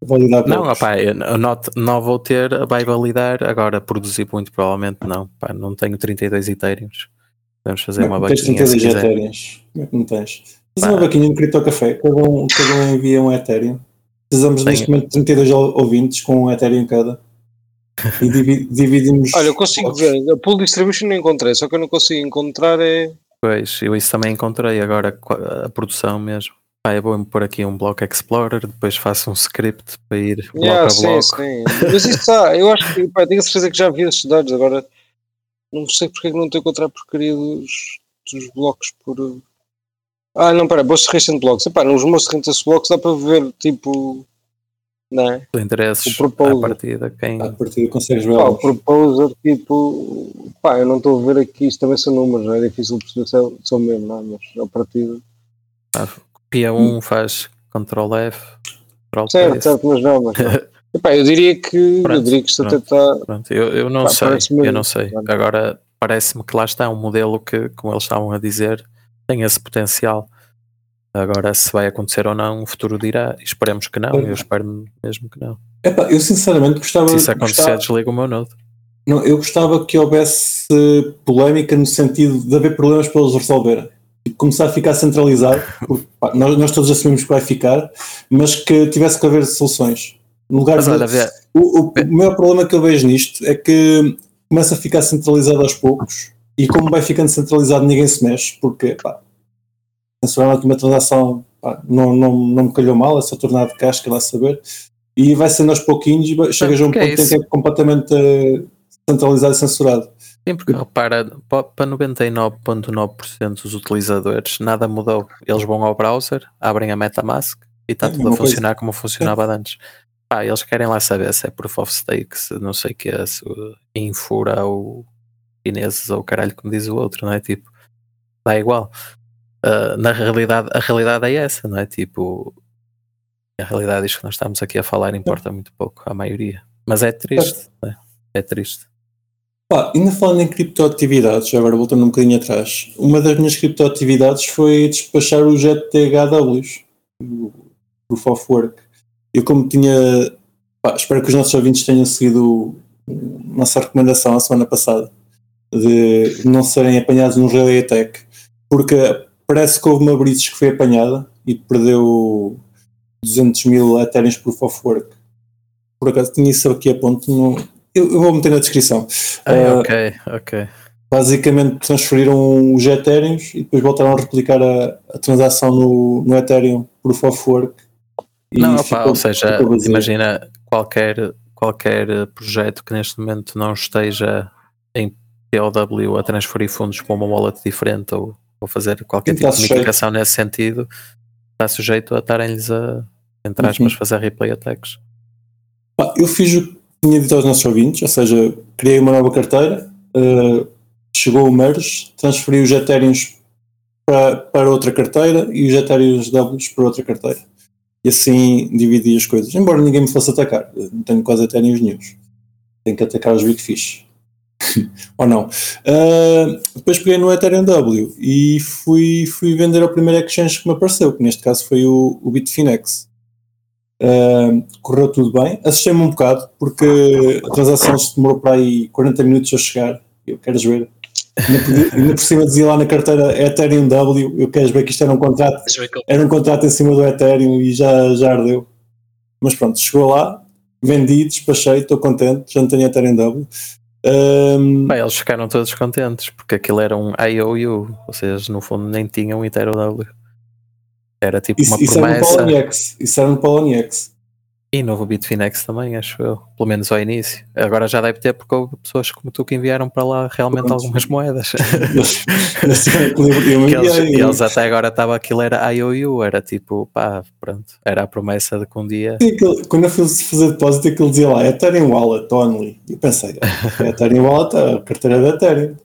Validar não, opá, eu not, não vou ter, vai validar, agora produzir muito provavelmente não. Pá, não tenho 32 Ethereums. Podemos fazer uma é que tens vaquinha se 32 quiser. Ethereums? Como é que não tens? Faz uma vaquinha no Cripto Café, cada um, cada um envia um Ethereum. Precisamos neste momento de 32 ou- ouvintes com um Ethereum cada. E divi- dividimos. Olha, eu consigo blocos. ver, a pool distribution não encontrei, só que eu não consigo encontrar é. Pois, eu isso também encontrei agora a produção mesmo ah, é bom pôr aqui um bloco Explorer, depois faço um script para ir bloco yeah, a bloco. Sim. Mas isso está, eu acho que, pá, tenho a certeza que já vi esses dados, agora não sei porque é não estou a encontrar porcaria dos, dos blocos por... Ah, não, pera, Most Recent Blocks. Epá, nos Most Recent Blocks dá para ver, tipo, não é? Os interesses o à partida, quem... À partida consegues ver. Ah, o proposer, tipo, pá, eu não estou a ver aqui, isto também são números, né? é difícil perceber se é, são é mesmo, não é? Mas à partida... Ah, P1 faz Ctrl F, Ctrl Certo, certo, mas não, mas não. Epá, eu diria que pronto, eu diria que isto até está. Pronto, eu, eu não sei, eu não sei. Agora parece-me que lá está um modelo que, como eles estavam a dizer, tem esse potencial. Agora, se vai acontecer ou não, o futuro dirá. Esperemos que não, eu espero mesmo que não. Epá, eu sinceramente gostava. Se isso acontecer, gostava... desliga o meu node. Não, eu gostava que houvesse polémica no sentido de haver problemas para eles resolverem. Começar a ficar centralizado, porque, pá, nós, nós todos assumimos que vai ficar, mas que tivesse que haver soluções. No lugar Mas de- olha, O, o- o maior problema que eu vejo nisto é que começa a ficar centralizado aos poucos e como vai ficando centralizado ninguém se mexe porque pá, censurar a última transação pá, não, não, não me calhou mal, é só tornar de casca lá saber e vai sendo aos pouquinhos e chegas a um porque ponto é em que é completamente eh, centralizado e censurado. Sim, porque repara, pa- para 99,9% dos utilizadores nada mudou. Eles vão ao browser, abrem a Metamask e está É tudo a coisa. funcionar como funcionava antes. Pá, eles querem lá saber se é proof of stake, se não sei o que é, se infura ou chineses ou caralho, como diz o outro, não é? Tipo, dá igual. Ah, na realidade, a realidade é essa, não é? Tipo, a realidade isto que nós estamos aqui a falar importa muito pouco, à maioria. Mas é triste, não é? É triste. Pá, ainda falando em criptoatividades, agora voltando um bocadinho atrás, uma das minhas criptoatividades foi despachar os GTHWs, o Proof of Work. Eu como tinha, pá, espero que os nossos ouvintes tenham seguido nossa recomendação a semana passada, de não serem apanhados no Relay Attack, porque parece que houve uma British que foi apanhada e perdeu 200 mil Ethereum Proof of Work. Por acaso tinha isso aqui a ponto, não, eu, eu vou meter na descrição. Ah, Ah, ok, ok. basicamente transferiram os Ethereum e depois voltaram a replicar a, a transação no, no Ethereum Proof of Work. Não, opa, ficou- ou seja, imagina qualquer, qualquer projeto que neste momento não esteja em POW a transferir fundos para uma wallet diferente ou, ou fazer qualquer Sim, tipo está de mitigação nesse sentido, está sujeito a estarem-lhes a, entre aspas, Uhum. fazer replay attacks. Eu fiz o tinha dito aos nossos ouvintes, ou seja, criei uma nova carteira, eh, chegou o merge, transferi os Ethereum para, para outra carteira e os Ethereum Ws para outra carteira. E assim dividi as coisas. Embora ninguém me fosse atacar, não tenho quase Ethereum nenhums. Tenho que atacar os Big Fish. Ou não. Ah, depois peguei no Ethereum W e fui, fui vender ao primeiro exchange que me apareceu, que neste caso foi o, o Bitfinex. Uh, correu tudo bem. Assustei-me um bocado porque a transação se demorou para aí 40 minutos a chegar. Eu quero ver. Ainda por- cima dizia lá na carteira Ethereum W. Eu quero ver que isto era um contrato, era um contrato em cima do Ethereum e já, já ardeu. Mas pronto, chegou lá vendi, despachei, estou contente, já não tenho Ethereum W. Um, Bem, eles ficaram todos contentes porque aquilo era um IOU, ou seja, no fundo nem tinham um Ethereum W. Era tipo isso, uma isso era no promessa. Isso era no Poloniex. E no Bitfinex também, acho eu. Pelo menos ao início. Agora já deve ter, porque houve pessoas como tu que enviaram para lá realmente Pronto. algumas moedas. Eu eles, e eles até agora estava aquilo era IOU, era tipo, pá, pronto. Era a promessa de que um dia. Aquilo- quando eu fui fazer depósito, aquilo dizia lá Ethereum Wallet only. E eu pensei, ah, Ethereum Wallet, a carteira da Ethereum.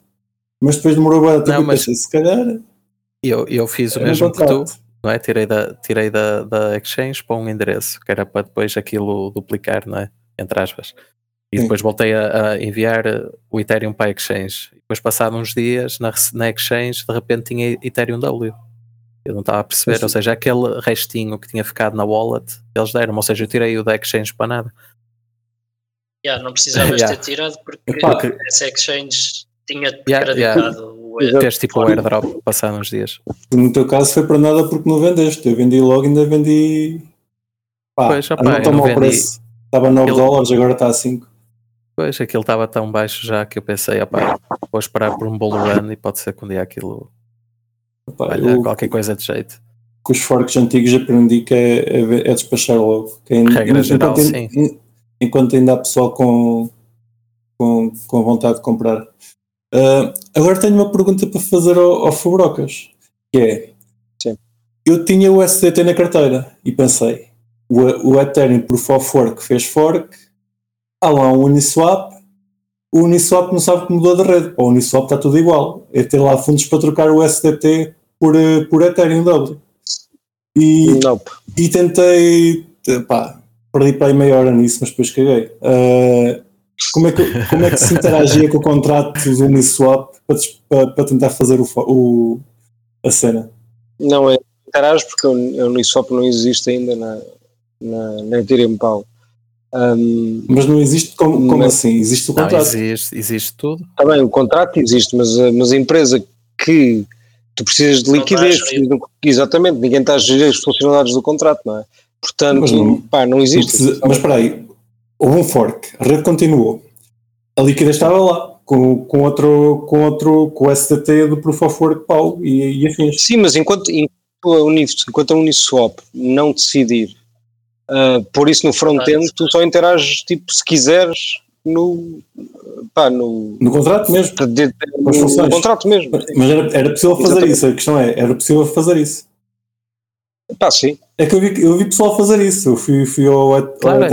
Mas depois demorou bastante tempo Não, mas- pensei, se calhar. Eu, eu fiz o mesmo que tu. Não é? Tirei, da, tirei da, da Exchange para um endereço, que era para depois aquilo duplicar, não é? Entre aspas. E Sim. depois voltei a, a enviar uh, o Ethereum para a Exchange. E depois, passados uns dias, na, na Exchange, de repente tinha Ethereum W. Eu não estava a perceber, Sim. ou seja, aquele restinho que tinha ficado na wallet, eles deram, ou seja, eu tirei o da Exchange para nada. Yeah, não precisavas Yeah. ter tirado porque que- essa exchange tinha Yeah, creditado o Fez tipo o airdrop passados uns dias. No teu caso foi para nada porque não vendeste. Eu vendi logo, ainda vendi. Pá, Pois, a opá, não mau vendi. preço. Estava a 9 Ele- dólares, agora está a 5. Pois, aquilo estava tão baixo já que eu pensei, opá, vou esperar por um bull run e pode ser que um dia aquilo valha eu, qualquer coisa de jeito. com os forks antigos aprendi que é, é, é despachar logo. Que é, Regra geral, enquanto, sim. enquanto ainda há pessoal com, com, com vontade de comprar. Ah, agora tenho uma pergunta para fazer ao, ao Fubrocas, que é Sim. eu tinha o SDT na carteira e pensei, o, o Ethereum Proof of Work fez fork, há lá um Uniswap, o Uniswap não sabe que mudou de rede, o Uniswap está tudo igual, é ter lá fundos para trocar o SDT por, eh, por Ethereum W. E, Nope. e tentei, te- pá, perdi para aí meia hora nisso, mas depois caguei. Ah, como, é que, como é que se interagia com o contrato do Uniswap para, para, para tentar fazer o, o- a cena? Não é interage porque o Uniswap não existe ainda na, na, na Ethereum Pau. Um, Mas não existe como, como Mas- assim? Existe o Não, contrato. existe, existe tudo. Está bem, o contrato existe, mas, a- mas a empresa que tu precisas de Não liquidez, exatamente, ninguém está a gerir as funcionalidades do contrato, não é? Portanto, Mas não- pá, não Não existe. precisa- mas espera aí, houve um fork, a rede continuou. A liquidez estava lá, com, com, outro, com outro, com o SDT do Proof of Work Pau e, e afins. Sim, mas enquanto, enquanto, a Unis- enquanto a Uniswap não decidir ah, pôr isso no front-end, tu só interages, tipo, se quiseres, no, pá, no, No contrato mesmo. de- de- no funções. contrato mesmo. Mas era, era possível fazer Exatamente. isso, a questão é, era possível fazer isso. Pá, sim. É que eu vi, eu vi pessoal fazer isso. Eu fui, fui ao, ao Claro, é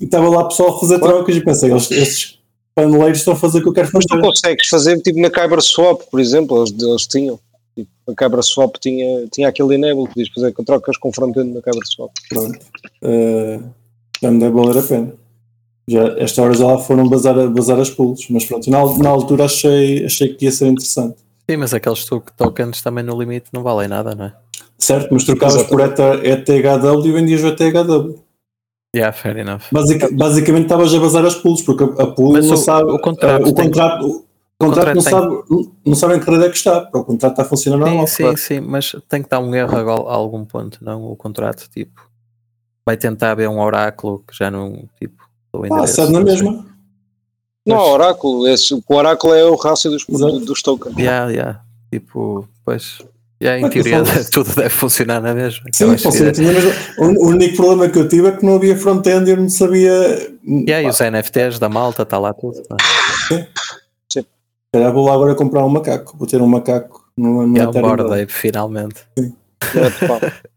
e estava lá pessoal a fazer Claro. trocas e pensei, eles, estes paneleiros estão a fazer o que eu quero Mas tu fazer. consegues fazer tipo na Kyber Swap, por exemplo, eles, eles tinham. Tipo, a Kyber Swap tinha, tinha aquele enable que podias fazer com trocas com front-end na Kyber Swap. Pronto. Eh, já me deve valer a pena. Já, esta hora já lá foram bazar, bazar as pools, mas pronto, na, na altura achei, achei que ia ser interessante. Sim, mas aqueles to- tokens também no limite não valem nada, não é? Certo? Mas trocavas por ETH ETHW e vendias o ETHW. Yeah, fair enough. Basic, basicamente estavas a bazar as pools, porque a, a pool Mas não o- sabe. o contrato o tem- contrato, o contrato contrato não, tem- sabe, não sabe em que rede é que está, porque o contrato está a funcionar Sim, normal. sim, claro. sim, mas tem que dar um erro a, a algum ponto, não o contrato, tipo, vai tentar ver um oráculo que já não, tipo, Ah, sabe na mesma. Não, Mas- há Oráculo. Esse, o Oráculo é o rácio dos, dos tokens. Yeah, yeah, tipo, pois, em que teoria tudo deve funcionar na mesma. Sim, Eu funciona tudo na mesma. O único problema que eu tive é que não havia front-end e eu não sabia. E os NFTs da malta, está lá tudo. não é? Se calhar vou lá agora comprar um macaco. Vou ter um macaco no, no Ethereum. Bored Ape, finalmente. É, pá.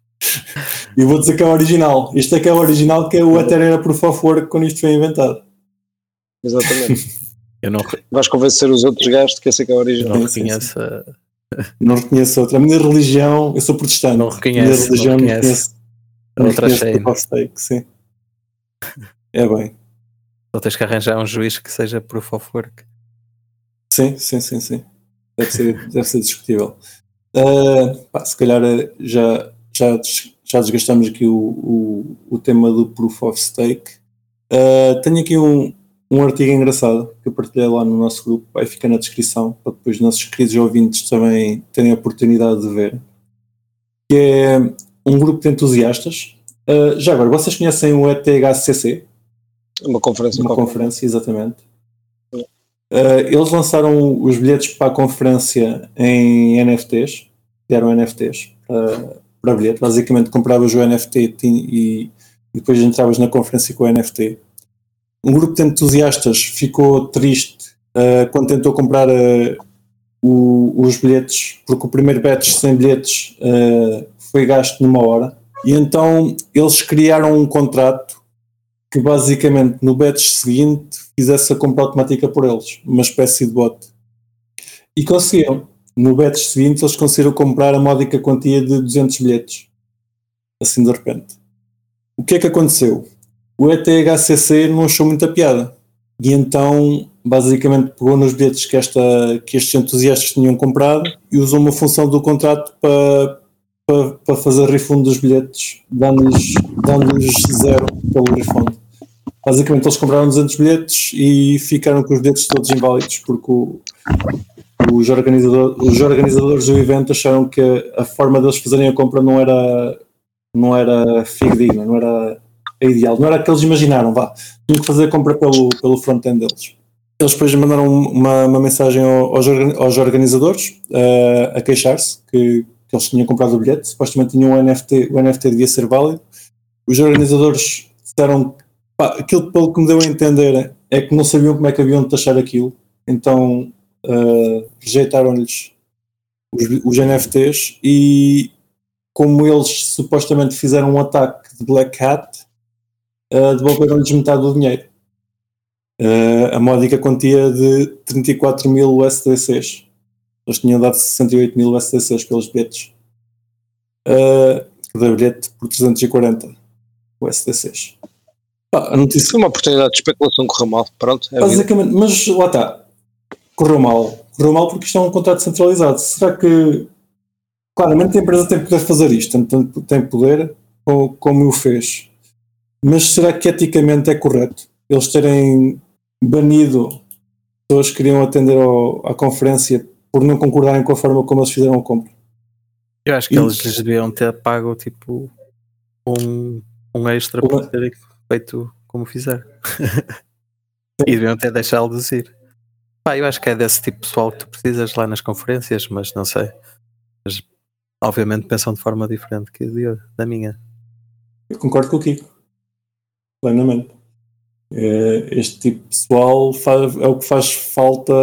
E vou dizer que é o original. Este é que é o original, que é o Ethereum era Proof of Work quando isto foi inventado. Exatamente. Eu não, Vais convencer os outros gajos de que esse é que é o eu original. não Sim, sim, reconheço. Não reconheço outra. A minha religião, eu sou protestante. Não a minha reconheço, religião não reconheço. reconheço. Não reconheço sim. É bem. Só tens que arranjar um juiz que seja proof of work. Sim, sim, sim, sim. Deve ser, deve ser discutível. Ah, pá, se calhar eh, já, já, já desgastamos aqui o, o, o tema do Proof of Stake. Ah, tenho aqui um, um artigo engraçado que eu partilhei lá no nosso grupo, vai ficar na descrição para depois os nossos queridos ouvintes também terem a oportunidade de ver. Que é um grupo de entusiastas. Ah, já agora, vocês conhecem o ETHCC? Uma conferência. uma qualquer. conferência, exatamente. Uh, eles lançaram os bilhetes para a conferência em NFTs, deram NFTs para, para bilhete. Basicamente, compravas o NFT e, e depois entravas na conferência com o NFT. Um grupo de entusiastas ficou triste uh, quando tentou comprar uh, o- os bilhetes, porque o primeiro batch sem bilhetes uh, foi gasto numa hora. E então eles criaram um contrato que basicamente no batch seguinte fizesse a compra automática por eles, uma espécie de bot. E conseguiram. No batch seguinte eles conseguiram comprar a módica quantia de 200 bilhetes. Assim de repente. O que é que aconteceu? O ETHCC não achou muita piada. E então, basicamente, pegou nos bilhetes que, esta, que estes entusiastas tinham comprado e usou uma função do contrato para, para, para fazer refund dos bilhetes, dando-lhes dando zero pelo refund. Basicamente, eles compraram 200 bilhetes e ficaram com os bilhetes todos inválidos, porque o- os, organizador, os organizadores do evento acharam que a forma deles fazerem a compra não era, não era fidedigna, não era a ideal, não era a que eles imaginaram. Vá. Tinham que fazer a compra pelo, pelo front-end deles. Eles depois mandaram uma, uma mensagem ao- aos, aos organizadores eh, a queixar-se que, que eles tinham comprado o bilhete, supostamente tinham um NFT, o NFT devia ser válido. Os organizadores disseram pá, aquilo pelo que me deu a entender é que não sabiam como é que haviam de taxar aquilo, então eh, rejeitaram-lhes os, os NFTs e como eles supostamente fizeram um ataque de Black Hat, eh, devolveram-lhes metade do dinheiro. Eh, a módica quantia de 34 mil USDCs. Eles tinham dado 68 mil USDCs pelos bilhetes. Uh, cada bilhete por 340 USDCs. Pá, a notícia Foi uma oportunidade de especulação correu mal. Pronto, é a vida. Basicamente, mas lá está. Correu mal. Correu mal porque isto é um contrato centralizado. Será que. Claramente a empresa tem poder fazer isto, tem, tem- tem poder como, como o fez. Mas será que eticamente é correto eles terem banido pessoas que queriam atender ao- à conferência por não concordarem com a forma como eles fizeram a compra? Eu acho que E- eles lhes deviam ter pago tipo um, um extra por Uma- terem feito como fizeram. e deviam ter deixado-los ir. Pá, eu acho que é desse tipo de pessoal que tu precisas lá nas conferências, mas não sei. Mas, obviamente pensam de forma diferente que eu, da minha. Eu concordo com o Kiko. Plenamente. Eh, Este tipo de pessoal faz- é o que faz falta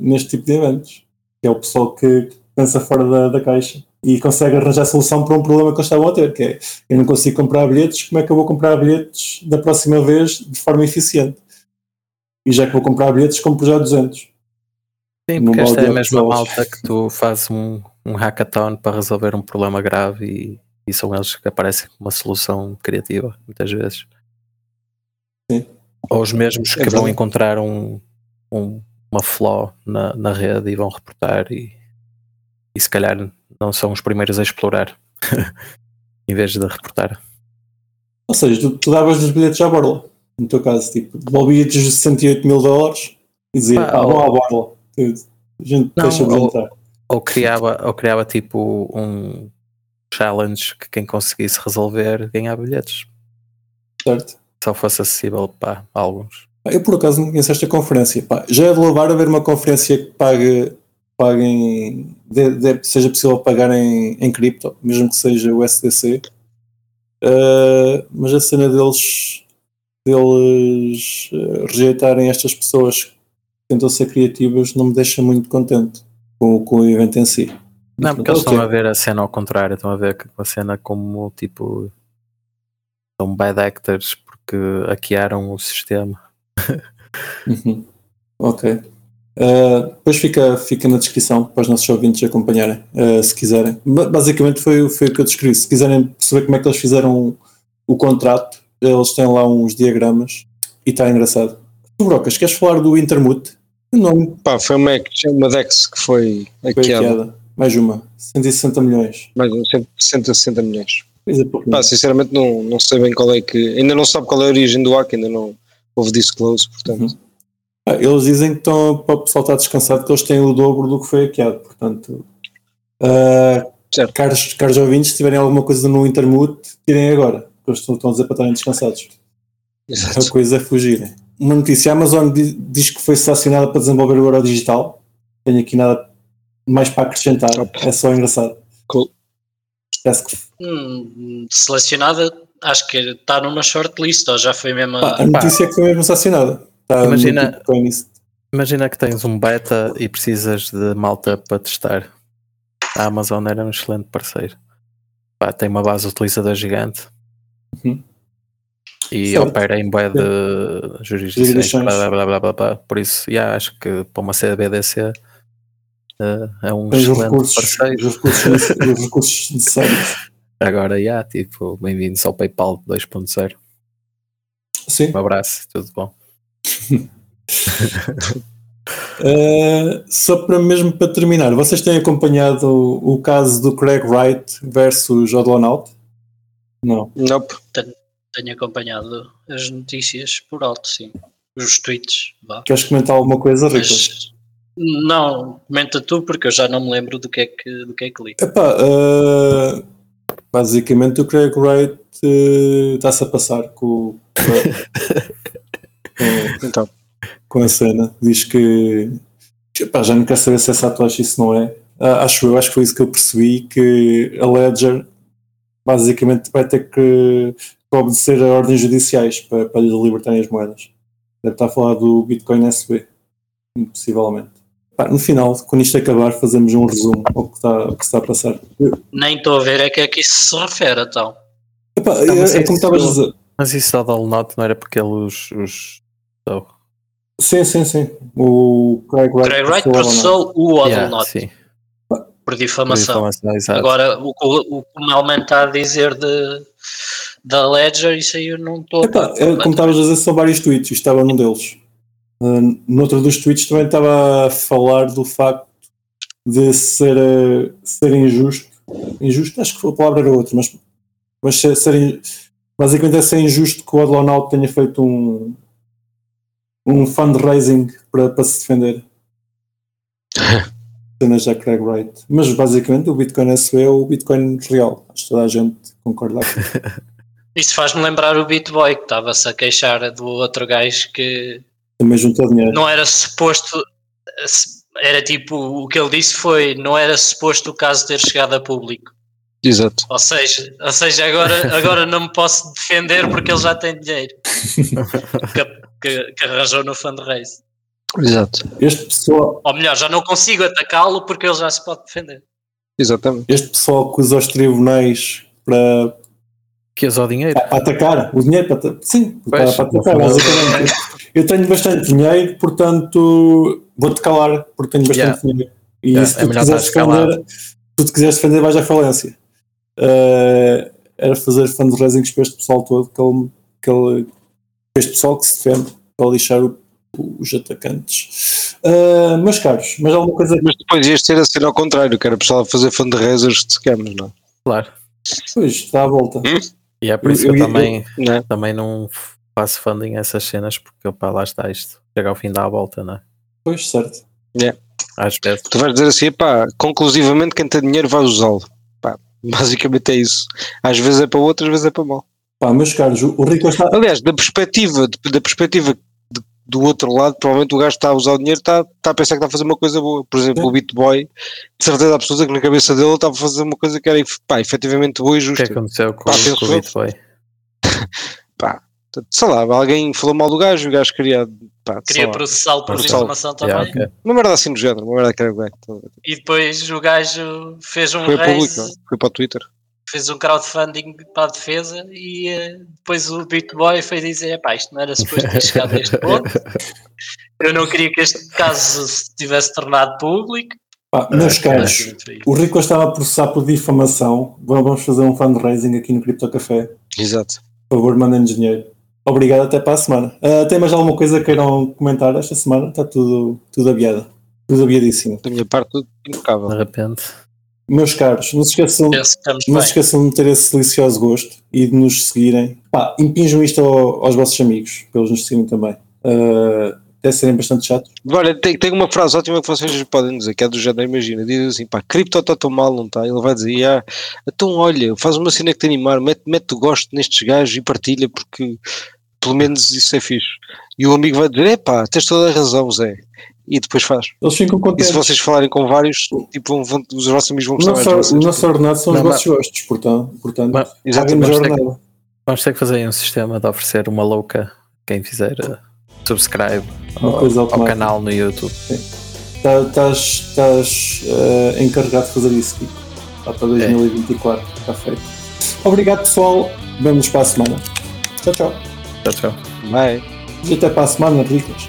neste tipo de eventos. Que é o pessoal que pensa fora da, da caixa e consegue arranjar solução para um problema que eles estavam a ter, que é eu não consigo comprar bilhetes, como é que eu vou comprar bilhetes da próxima vez de forma eficiente? E já que vou comprar bilhetes, compro já 200. Sim, porque esta é a mesma malta que tu fazes um, um hackathon para resolver um problema grave e, e são eles que aparecem com uma solução criativa, muitas vezes. Sim. Ou os mesmos que É vão encontrar um, um- uma flaw na, na rede e vão reportar e, e se calhar não são os primeiros a explorar em vez de reportar. Ou seja, tu, tu davas os bilhetes à borla. No teu caso, tipo, devolvias os 68 mil dólares e dizia, pá, ou- à borla. A gente Não, deixa-vos ou-. Ou criava, ou criava tipo um challenge que quem conseguisse resolver ganhava bilhetes. Certo? Só fosse acessível para alguns. Pá, Eu por acaso não conheço esta conferência. Pá, já é de louvar haver uma conferência que pague, paguem, de- de- seja possível pagar em, em cripto, mesmo que seja o SDC. Uh, mas a cena deles, deles uh, rejeitarem estas pessoas que tentam ser criativas não me deixa muito contente com, com o evento em si. Não, porque eles Ok. estão a ver a cena ao contrário, estão a ver a cena como tipo são bad actors porque hackearam o sistema. Uhum. Ok. Uh, depois fica, fica na descrição para os nossos ouvintes acompanharem, uh, se quiserem. Ba- Basicamente foi, foi o que eu descrevi. Se quiserem perceber como é que eles fizeram o contrato, eles têm lá uns diagramas e está engraçado. Tu, Brocas, queres falar do Intermute? O nome Pá, foi uma, uma Dex que foi hackeada. Mais uma. 160 milhões. Mais uns 160 milhões. Pá, sinceramente não, não sei bem qual é que. Ainda não sabe qual é a origem do hack, ainda não houve disclose, portanto. Ah, eles dizem que estão para o pessoal estar descansado que eles têm o dobro do que foi hackeado. Portanto, ah, Certo. caros, caros ouvintes, se tiverem alguma coisa no Intermute, tirem agora. porque Eles estão, a dizer para estarem descansados. A Exato. coisa é fugirem. Uma notícia: a Amazon di- diz que foi selecionada para desenvolver o Euro Digital. Tenho aqui nada mais para acrescentar. É só engraçado. Parece que Hum, selecionada, acho que está numa shortlist, ou já foi mesmo. Pá, a notícia é que foi mesmo selecionada. Está Imagina- isso. Imagina que tens um beta e precisas de malta para testar. A Amazon era um excelente parceiro. Pá, tem uma base utilizadora gigante Uhum. e Certo. opera em bué de jurisdições. Jurisdições. Blá, blá, blá, blá, blá. Por isso, yeah, acho que para uma CBDC é um Tens os excelente recursos, parceiro. os recursos, os recursos necessários. Agora, yeah, tipo, bem-vindos ao PayPal 2.0. Sim. Um abraço, tudo bom. Uh, só para mesmo para terminar, vocês têm acompanhado o, o caso do Craig Wright versus Odlonaut? Não. Nope. Tenho acompanhado as notícias por alto, sim. Os tweets, vá. Queres comentar alguma coisa? Mas não, comenta tu, porque eu já não me lembro do que é que, do que, é que li. Epá, uh, basicamente o Craig Wright uh, está-se a passar com, com, Então. com a cena. Diz que epá, já não quer saber se é satoshi se não é. Ah, acho eu, acho que foi isso que eu percebi que a Ledger basicamente vai ter que obedecer a ordens judiciais para, para lhe libertarem as moedas. Deve estar a falar do Bitcoin SB, possivelmente. Pá, no final, quando isto acabar, fazemos um resumo ao que está, ao que está a passar. Nem estou a ver é que é que isso se refere, então. Epá, Não, mas é, é isso- como estavas a dizer. Mas isso da Dolnot não era porque ele os. os... oh, Sim, sim, sim. O Craig Wright, Craig Wright processou a o yeah, Odlonaut sim, por por difamação. difamação, exato. Agora, o, que o, o que o Melman está a dizer de, da Ledger, isso aí eu não estou é, como estavas a dizer, são vários tweets, isto estava num deles. Uh, no outro dos tweets também estava a falar do facto de ser, uh, ser injusto. Injusto, acho que a palavra era outra, mas, mas ser, ser basicamente é ser injusto que o Adlonaut tenha feito um, um fundraising para, para se defender. Cenas da Craig Wright. Mas basicamente o Bitcoin SB é o Bitcoin real. Acho que toda a gente concorda aqui. Isso faz-me lembrar o Bitboy, que estava-se a queixar do outro gajo que Também juntou dinheiro. não era suposto. Era tipo, o que ele disse foi: não era suposto o caso ter chegado a público. Exato. Ou seja, ou seja agora, agora não me posso defender porque ele já tem dinheiro que, que- que arranjou no fundraise. Exato. Este pessoal, Ou melhor, já não consigo atacá-lo porque ele já se pode defender. Exatamente. este pessoal que usa os tribunais para, Que usa o dinheiro. para atacar o dinheiro, para, sim, para, para atacar, basicamente. Eu tenho bastante dinheiro, portanto vou-te calar, porque tenho bastante Yeah. dinheiro. E Yeah, se é tu melhor quiseres defender, se tu te quiseres defender, vais à falência. Eh, era fazer fundraisings para este pessoal todo, que ele, que ele para este pessoal que se defende, para lixar o- os atacantes. Eh, meus caros, mas alguma coisa Mas depois ias ter a ser ao contrário, que era o pessoal a fazer fundraisers de scams, não é? Claro. Pois, está à volta. E é por isso que Eu- eu, eu- também, Não é? também não faço funding a essas cenas, porque pá, lá está isto. Chega ao fim dá a volta, não é? Pois, certo. Às vezes. Tu vais dizer assim, pá, conclusivamente quem tem dinheiro vai usá-lo. Basicamente é isso. Às vezes é para outro, às vezes é para mal. Pá, meus caros, o Rico está. Aliás, da perspectiva, da perspectiva do outro lado, provavelmente o gajo está a usar o dinheiro, está, está a pensar que está a fazer uma coisa boa. Por exemplo, Sim. o Bitboy, de certeza absoluta que na cabeça dele ele estava a fazer uma coisa que era pá, efetivamente boa e O que é justa. que aconteceu com, Pá, com o Bitboy? Pá, sei lá, alguém falou mal do gajo, o gajo queria, pá, Queria processá-lo por Processá-lo. difamação também. Yeah, ok. uma merda assim do género, uma merda que era bem. E depois o gajo fez um Foi público, raise, é? foi para o Twitter. Fez um crowdfunding para a defesa e eh, depois o Bitboy foi dizer, pá, isto não era suposto ter chegado a este ponto. Eu não queria que este caso se tivesse tornado público. Pá, meus caros, o Rico estava a processar por difamação. Vamos fazer um fundraising aqui no Cripto Café. Exato. Por favor, mandem-nos dinheiro. Obrigado, até para a semana. Ah, tem mais alguma coisa que queiram comentar esta semana? Está tudo, tudo aviado. Tudo aviadíssimo. Da minha parte, tudo impecável. De repente. Meus caros, não se esqueçam, não se esqueçam de ter esse delicioso gosto e de nos seguirem. Pá, impinjam isto ao- aos vossos amigos, para eles nos seguirem também. Ah, até serem bastante chatos. Olha, tem, tem uma frase ótima que vocês podem dizer, que é do género, imagina, diz assim, pá, cripto está tão mal, não está? Ele vai dizer, ah, então olha, faz uma cena que te animar, mete, mete o gosto nestes gajos e partilha, porque pelo menos isso é fixe. E o amigo vai dizer: epá, tens toda a razão, Zé. E depois faz. Eles ficam E contentes. se vocês falarem com vários, tipo, vão- vão- os vossos amigos vão gostar mais de o nosso ordenado são os vossos gostos, portanto, portanto Mas- Exatamente. ordenado. Vamos ter que fazer aí um sistema de oferecer uma louca quem fizer uh, subscribe Uma ao, coisa ao canal no YouTube. Tá- Estás estás, eh, encarregado de fazer isso, Kiko. Está para 2024, está feito. Obrigado, pessoal. Vemo-nos para a semana. Tchau, tchau. Tchau, tchau. Bye. E até para a semana, ricas.